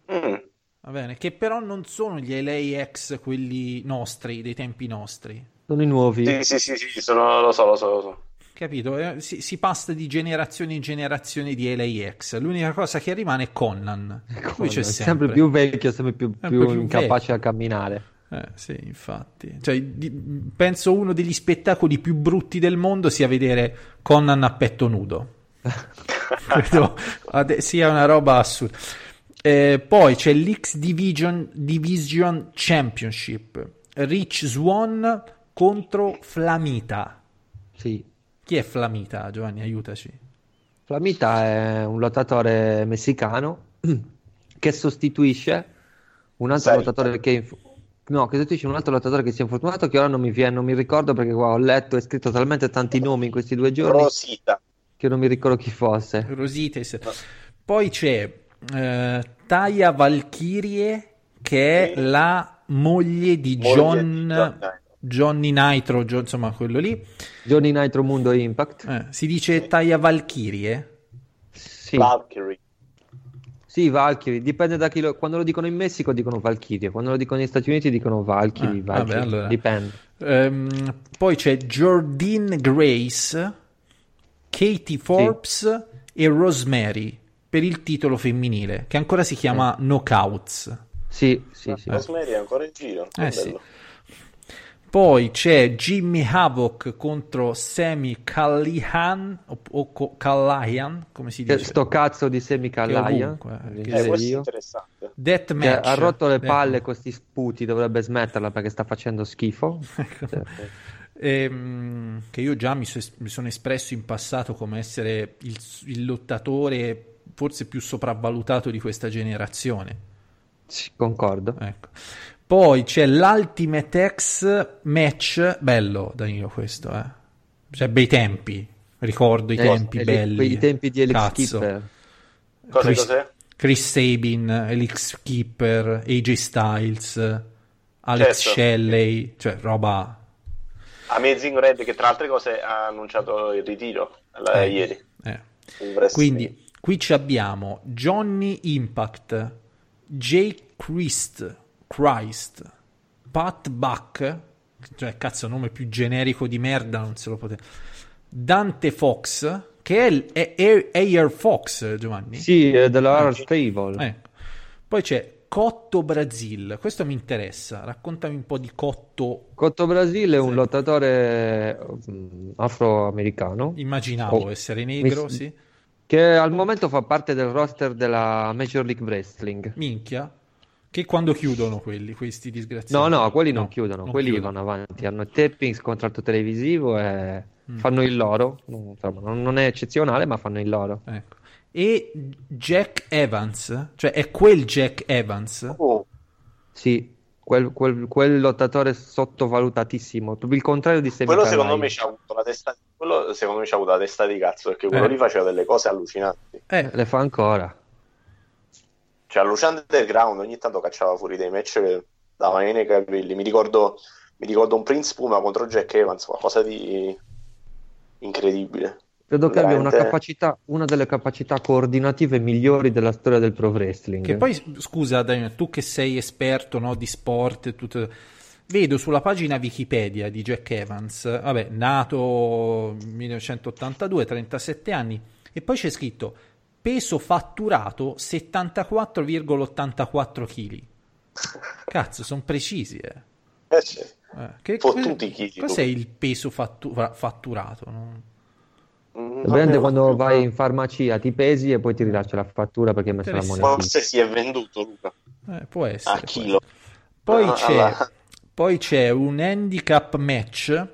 mm, Va bene, che però non sono gli LAX quelli nostri, dei tempi nostri. Sono i nuovi. sì, sì, sì, sì, sono- lo so, lo so, lo so. Capito? Eh, Si, si passa di generazione in generazione di LAX. L'unica cosa che rimane è Conan. È sempre. sempre più vecchio, sempre più, Sempre più più incapace a camminare. Eh, sì, infatti. Cioè, di- penso uno degli spettacoli più brutti del mondo sia vedere Conan a petto nudo. Credo ade- sia una roba assurda. Eh, poi c'è l'X Division, Division Championship. Rich Swan contro Flamita. Sì. Chi è Flamita, Giovanni? Aiutaci. Flamita è un lottatore messicano che sostituisce un altro Sarita. lottatore che, inf- no, che sostituisce un altro lottatore che si è infortunato che ora non mi viene, non mi ricordo perché qua ho letto e scritto talmente tanti nomi in questi due giorni Rosita. che non mi ricordo chi fosse. Rosites. Poi c'è eh, Taya Valkyrie, che è Sì. la moglie di Moglie John, di John. Johnny Nitro, Gio- insomma quello lì. Johnny Nitro Mundo Impact. Eh, si dice Taya Valkyrie. Sì, Valkyrie. sì, Valkyrie, dipende da chi lo... Quando lo dicono in Messico dicono Valkyrie, quando lo dicono negli Stati Uniti dicono Valkyrie, Ah, vabbè, Valkyrie, allora. dipende. Ehm, poi c'è Jordine Grace, Katie Forbes e Rosemary per il titolo femminile, che ancora si chiama Knockouts. Sì, sì, sì. Rosemary è ancora in giro. Eh sì. Poi c'è Jimmy Havoc contro Sammy Callahan o, o Co- Callahan, come si Che dice? Sto cazzo di Semi Callaia, ovunque, eh, mi che Eh, questo è interessante. Death Che Match. ha rotto le Ecco. palle con sti sputi, dovrebbe smetterla perché sta facendo schifo. Ehm, che io già mi, so- mi sono espresso in passato come essere il, il lottatore forse più sopravvalutato di questa generazione. Sì, concordo. Ecco. Poi c'è l'Ultimate X match, bello Danilo questo, eh. Cioè bei tempi, ricordo i Eh, tempi eh, belli. Quei tempi di Alex Cazzo. Skipper. Cosa, Chris- cos'è? Chris Sabin, Elix Skipper, AJ Styles, Alex Certo. Shelley, cioè roba Amazing Red che tra altre cose ha annunciato il ritiro la- Eh, ieri. eh. Quindi qui ci abbiamo Johnny Impact, Jake Christ, Christ, Pat Buck, cioè cazzo nome più generico di merda, non se lo potete. Dante Fox, che è, il- è Air, Fox, Giovanni. Sì, è della Horror Stable. Ecco. Poi c'è Cotto Brasil, questo mi interessa, raccontami un po' di Cotto, Cotto Brasile è un lottatore mm, afroamericano immaginavo Oh, essere negro, mi- sì, che al momento fa parte del roster della Major League Wrestling. minchia, che quando chiudono quelli, questi disgraziati. No, no, quelli non No, chiudono, non quelli chiudono. vanno avanti, hanno tappings, contratto televisivo e Mm. fanno il loro. Non- Insomma, non, è eccezionale, ma fanno il loro. Ecco. E Jack Evans, cioè è quel Jack Evans, Oh, Sì, quel, quel- quel lottatore sottovalutatissimo, il contrario di Semi quello secondo me ci ha avuto la testa quello secondo me ci ha avuto la testa di cazzo perché quello Eh. lì faceva delle cose allucinanti eh, Le fa ancora. Cioè allucinante del ground ogni tanto cacciava fuori dei match che davano nei capelli mi ricordo, mi ricordo un Prince Puma contro Jack Evans qualcosa di incredibile. Credo che abbia una capacità, una delle capacità coordinative migliori della storia del pro wrestling. Che poi, scusa, Daniel, tu che sei esperto no, di sport, e tutto, vedo sulla pagina Wikipedia di Jack Evans, vabbè, nato 1982, 37 anni, e poi c'è scritto peso fatturato 74,84 kg. Cazzo, sono precisi, eh. eh sì. Eh, che, Fottuti chili, Cos'è il peso fattu- fatturato? no? Mm, Ovviamente vabbè, quando vai in farmacia ti pesi e poi ti rilascia la fattura perché hai messo la monetina. forse si è venduto Luca Eh, può essere. a chilo Poi Ah, c'è, allora. poi c'è un handicap match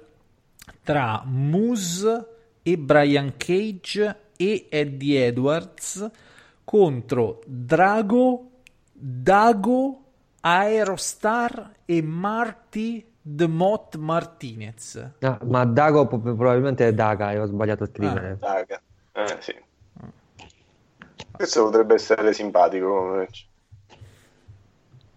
tra Moose e Brian Cage e Eddie Edwards contro Drago, Dago, Aerostar e Marty The Mott Martinez. Ah, ma Dago probabilmente è Daga e ho sbagliato a scrivere. Daga. Eh, sì. Questo potrebbe essere simpatico come match.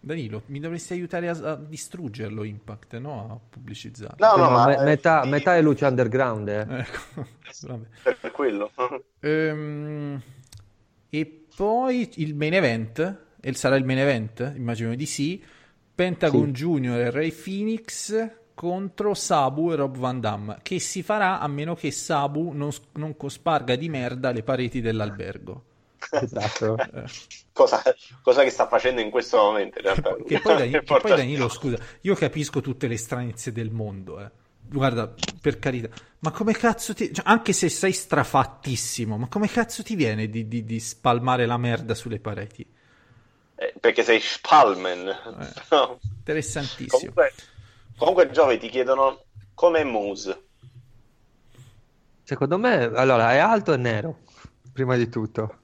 Danilo, mi dovresti aiutare a, a distruggerlo Impact, no? A pubblicizzarlo. No, no, No, ma me- eh, metà, sì, metà è luce underground. eh. Ecco, vabbè. per quello. Ehm, e poi il main event, e sarà il main event? Immagino di sì. Pentagon Junior e Ray Phoenix contro Sabu e Rob Van Damme, che si farà a meno che Sabu non, non cosparga di merda le pareti dell'albergo. Esatto. cosa, cosa che sta facendo in questo momento in realtà. Che poi, Dani- che poi Danilo, scusa, io capisco tutte le stranezze del mondo, eh. Guarda, per carità, ma come cazzo ti... cioè, anche se sei strafattissimo, ma come cazzo ti viene di, di- di spalmare la merda sulle pareti? Eh, perché sei Spalman. No. Interessantissimo. Comunque, comunque Giove ti chiedono com'è Moose. Secondo me, allora, è alto e nero, prima di tutto.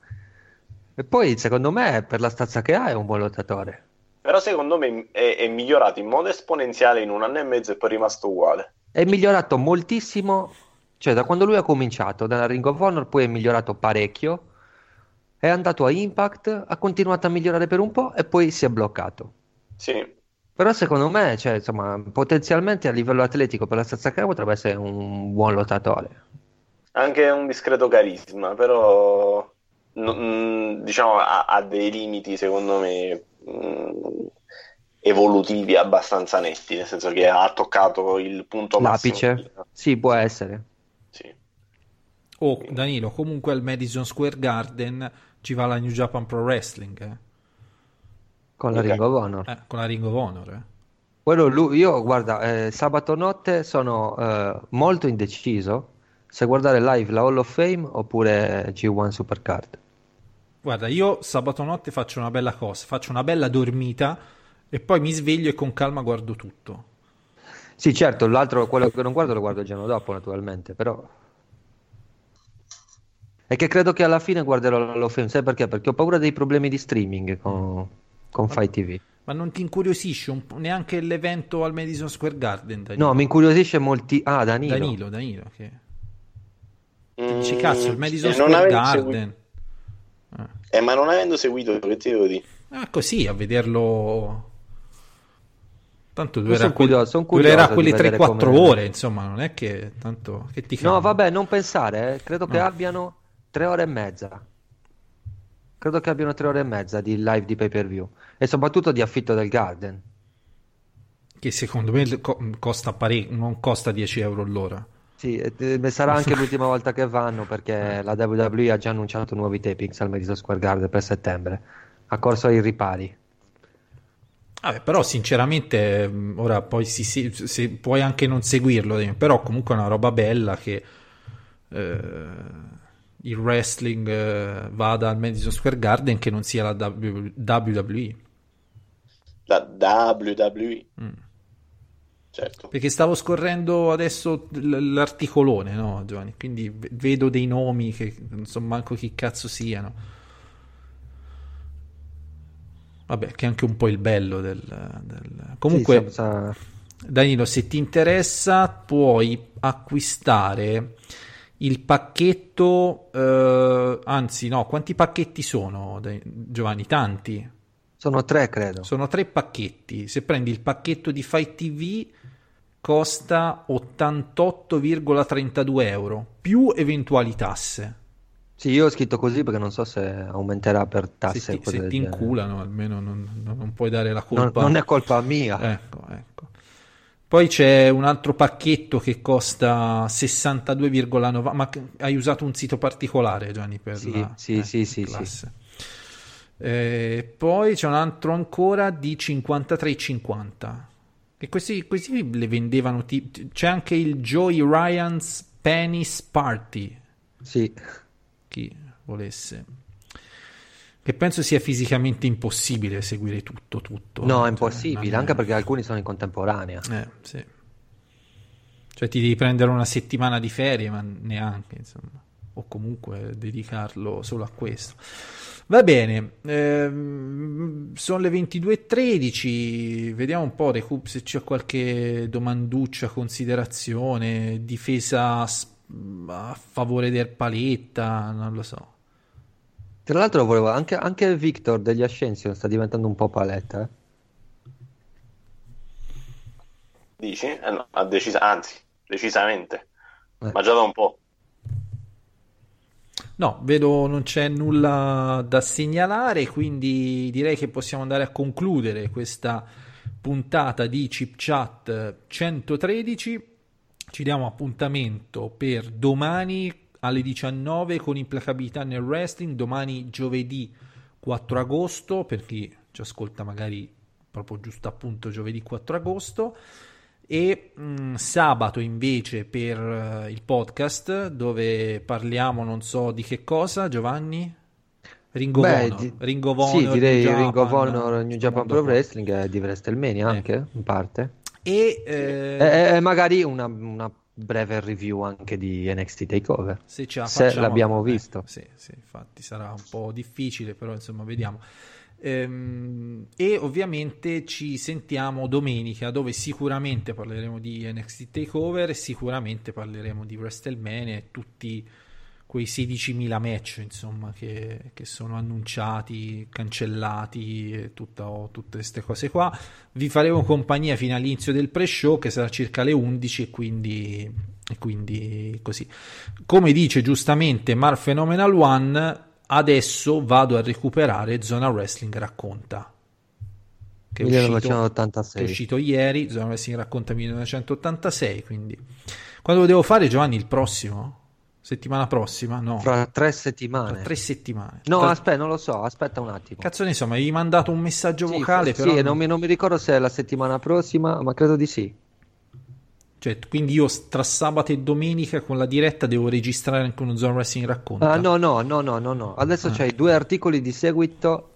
E poi, secondo me, per la stazza che ha, è un buon lottatore. Però secondo me è, è migliorato in modo esponenziale in un anno e mezzo e poi è rimasto uguale. È migliorato moltissimo, cioè da quando lui ha cominciato, dalla Ring of Honor, poi è migliorato parecchio. È andato a Impact, ha continuato a migliorare per un po' e poi si è bloccato. Sì, Però secondo me, cioè, insomma, potenzialmente a livello atletico per la stazza che ha potrebbe essere un buon lottatore. anche un discreto carisma, però no- mm, diciamo ha, ha dei limiti secondo me mm, evolutivi abbastanza netti, nel senso che ha toccato il punto L'apice? massimo. Sì, può essere. Sì. Oh, Danilo, comunque al Madison Square Garden ci va la New Japan Pro Wrestling, eh? Con la Ok. Ring of Honor. Eh, con la Ring of Honor, eh. Quello lui- io, guarda, eh, sabato notte sono eh, molto indeciso se guardare live la Hall of Fame oppure G1 Supercard. Guarda, io sabato notte faccio una bella cosa, faccio una bella dormita e poi mi sveglio e con calma guardo tutto. Sì, certo, l'altro, quello che non guardo lo guardo il giorno dopo, naturalmente, però... È che credo che alla fine guarderò la Hall of Fame, sai perché? Perché ho paura dei problemi di streaming con, con Fight TV. Ma non ti incuriosisce un neanche l'evento al Madison Square Garden, Danilo? No, mi incuriosisce molti... Ah, Danilo. Danilo, Danilo, che... Mm, Dici, cazzo, il Madison e Square Garden... segui- eh, ma non avendo seguito, che ti devo dire? Ah, così, a vederlo... Tanto durerà, curioso- son durerà quelle di vedere 3-4 come- ore, insomma, non è che tanto... Che ti No, vabbè, non pensare, eh. credo che No. abbiano tre ore e mezza. Credo che abbiano tre ore e mezza di live di pay per view e soprattutto di affitto del Garden. Che secondo me co- costa parecchio, non costa 10 euro l'ora. Sì, e- sarà anche l'ultima volta che vanno perché la WWE ha già annunciato nuovi tapings al Madison Square Garden per settembre. Ha corso ai ripari. Vabbè, però sinceramente mh, ora poi si, si- se puoi anche non seguirlo, eh, però comunque è una roba bella che eh, il wrestling eh, vada al Madison Square Garden che non sia la W- WWE. La WWE. Mm. Certo. Perché stavo scorrendo adesso l'articolone, no, Giovanni? Quindi vedo dei nomi che non so manco chi cazzo siano. Vabbè, che è anche un po' il bello del... del- Comunque, Sì, senza- Danilo, se ti interessa, puoi acquistare il pacchetto. eh, anzi, no, quanti pacchetti sono, Giovanni? Tanti. Sono tre, credo. Sono tre pacchetti. Se prendi il pacchetto di Fight TV, costa 88,32 euro più eventuali tasse. Sì, io ho scritto così perché non so se aumenterà per tasse Se ti, se ti inculano, almeno non, non- non puoi dare la Non, colpa. non è colpa mia. Ecco, ecco. Poi c'è un altro pacchetto che costa 62,9. Ma hai usato un sito particolare, Gianni, per Sì, la sì, eh, sì, sì, classe. Eh, poi c'è un altro ancora di 53,50. E questi, questi le vendevano. ti- c'è anche il Joey Ryan's Penis Party. Sì. Chi volesse. Che penso sia fisicamente impossibile seguire tutto, tutto. No, Cioè, è impossibile, non è- anche perché alcuni sono in contemporanea. eh, sì. Cioè ti devi prendere una settimana di ferie, ma neanche, insomma. o comunque dedicarlo solo a questo. Va bene, ehm, sono le 22.13, vediamo un po' Recoup se c'è qualche domanduccia, considerazione, difesa a favore del paletta, non lo so. Tra l'altro volevo anche, anche Victor degli Ascension sta diventando un po' paletta. Eh? Dici? Eh no, decis- anzi, decisamente. Eh. Ma già da un po'. No, vedo non c'è nulla da segnalare, quindi direi che possiamo andare a concludere questa puntata di Chip Chat 113. Ci diamo appuntamento per domani alle 19 con implacabilità nel wrestling, domani giovedì 4 agosto, per chi ci ascolta magari proprio giusto appunto giovedì 4 agosto e mh, mm, sabato invece per uh, il podcast dove parliamo non so di che cosa Giovanni? Ring of Beh, Honor, di... Ring of Honor sì direi Japan, Ring of Honor New Japan Pro Wrestling e di WrestleMania eh. anche in parte. E, eh... e, e magari una, una, breve review anche di NXT Takeover. Se, se l'abbiamo eh, visto. sì, sì, infatti sarà un po' difficile però insomma vediamo. Ehm, e ovviamente ci sentiamo domenica dove sicuramente parleremo di NXT Takeover e sicuramente parleremo di WrestleMania e tutti quei 16.000 match insomma che, che sono annunciati, cancellati e tutta, tutte queste cose qua vi faremo compagnia fino all'inizio del pre-show che sarà circa le 11 e quindi, e quindi così come dice giustamente Mar Phenomenal One adesso vado a recuperare Zona Wrestling Racconta. Che è, uscito, che è uscito ieri, Zona Wrestling Racconta 1986, quindi... Quando lo devo fare Giovanni il prossimo? Settimana prossima? No. Fra tre settimane. Fra tre settimane. No, Tra... aspetta, non lo so, aspetta un attimo. Cazzo ne so, hai mandato un messaggio sì, vocale sì, però... Sì, non mi, non mi ricordo se è la settimana prossima, ma credo di sì. Cioè, quindi io tra sabato e domenica con la diretta devo registrare anche uno Zone Wrestling racconta. Ah, no, no, no, no, no, no. Adesso ah. c'hai due articoli di seguito.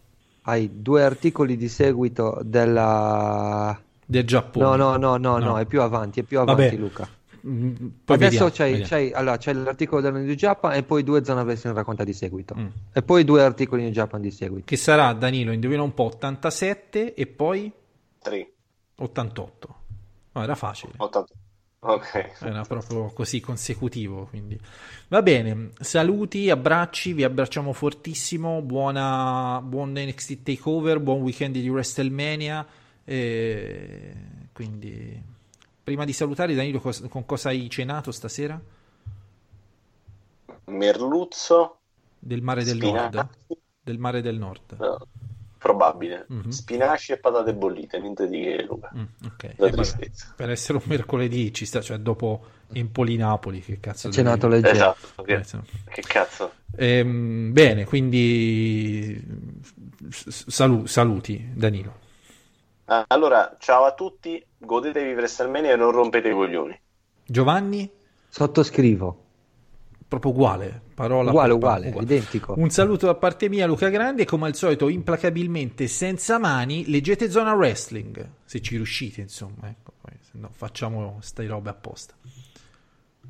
Hai due articoli di seguito della. Del Giappone. No, no, no, no, no, no è più avanti, è più avanti, Vabbè. Luca. Poi Adesso vediamo, c'hai, vediamo. c'hai, allora, c'hai l'articolo della New Japan e poi due Zona Wrestling racconta di seguito. Mm. E poi due articoli New Japan di seguito. Che sarà, Danilo, indovina un po', 87 e poi? 3. 88. No, era facile. 88. Ok. Era proprio così consecutivo. Quindi. Va bene, saluti, abbracci, vi abbracciamo fortissimo. Buona, buon NXT Takeover, buon weekend di WrestleMania. E quindi, prima di salutare, Danilo, con cosa hai cenato stasera? Merluzzo del mare del spinaci. nord. Del mare del nord. No probabile. Mm-hmm. Spinaci e patate bollite, niente di che, Luca. Mm, okay. eh, vabbè, per essere un mercoledì ci sta, cioè dopo Empoli-Napoli, che cazzo. C'è nato leggero. Esatto, che, eh, che cazzo. Ehm, bene, quindi salu- saluti Danilo. Ah, allora, ciao a tutti, godetevi WrestleMania e non rompete i coglioni. Giovanni? Sottoscrivo proprio uguale, parola uguale, uguale, uguale, identico. Un saluto da parte mia, Luca Grandi, e come al solito, implacabilmente senza mani, leggete Zona Wrestling, se ci riuscite, insomma, ecco, poi, se no facciamo stai robe apposta.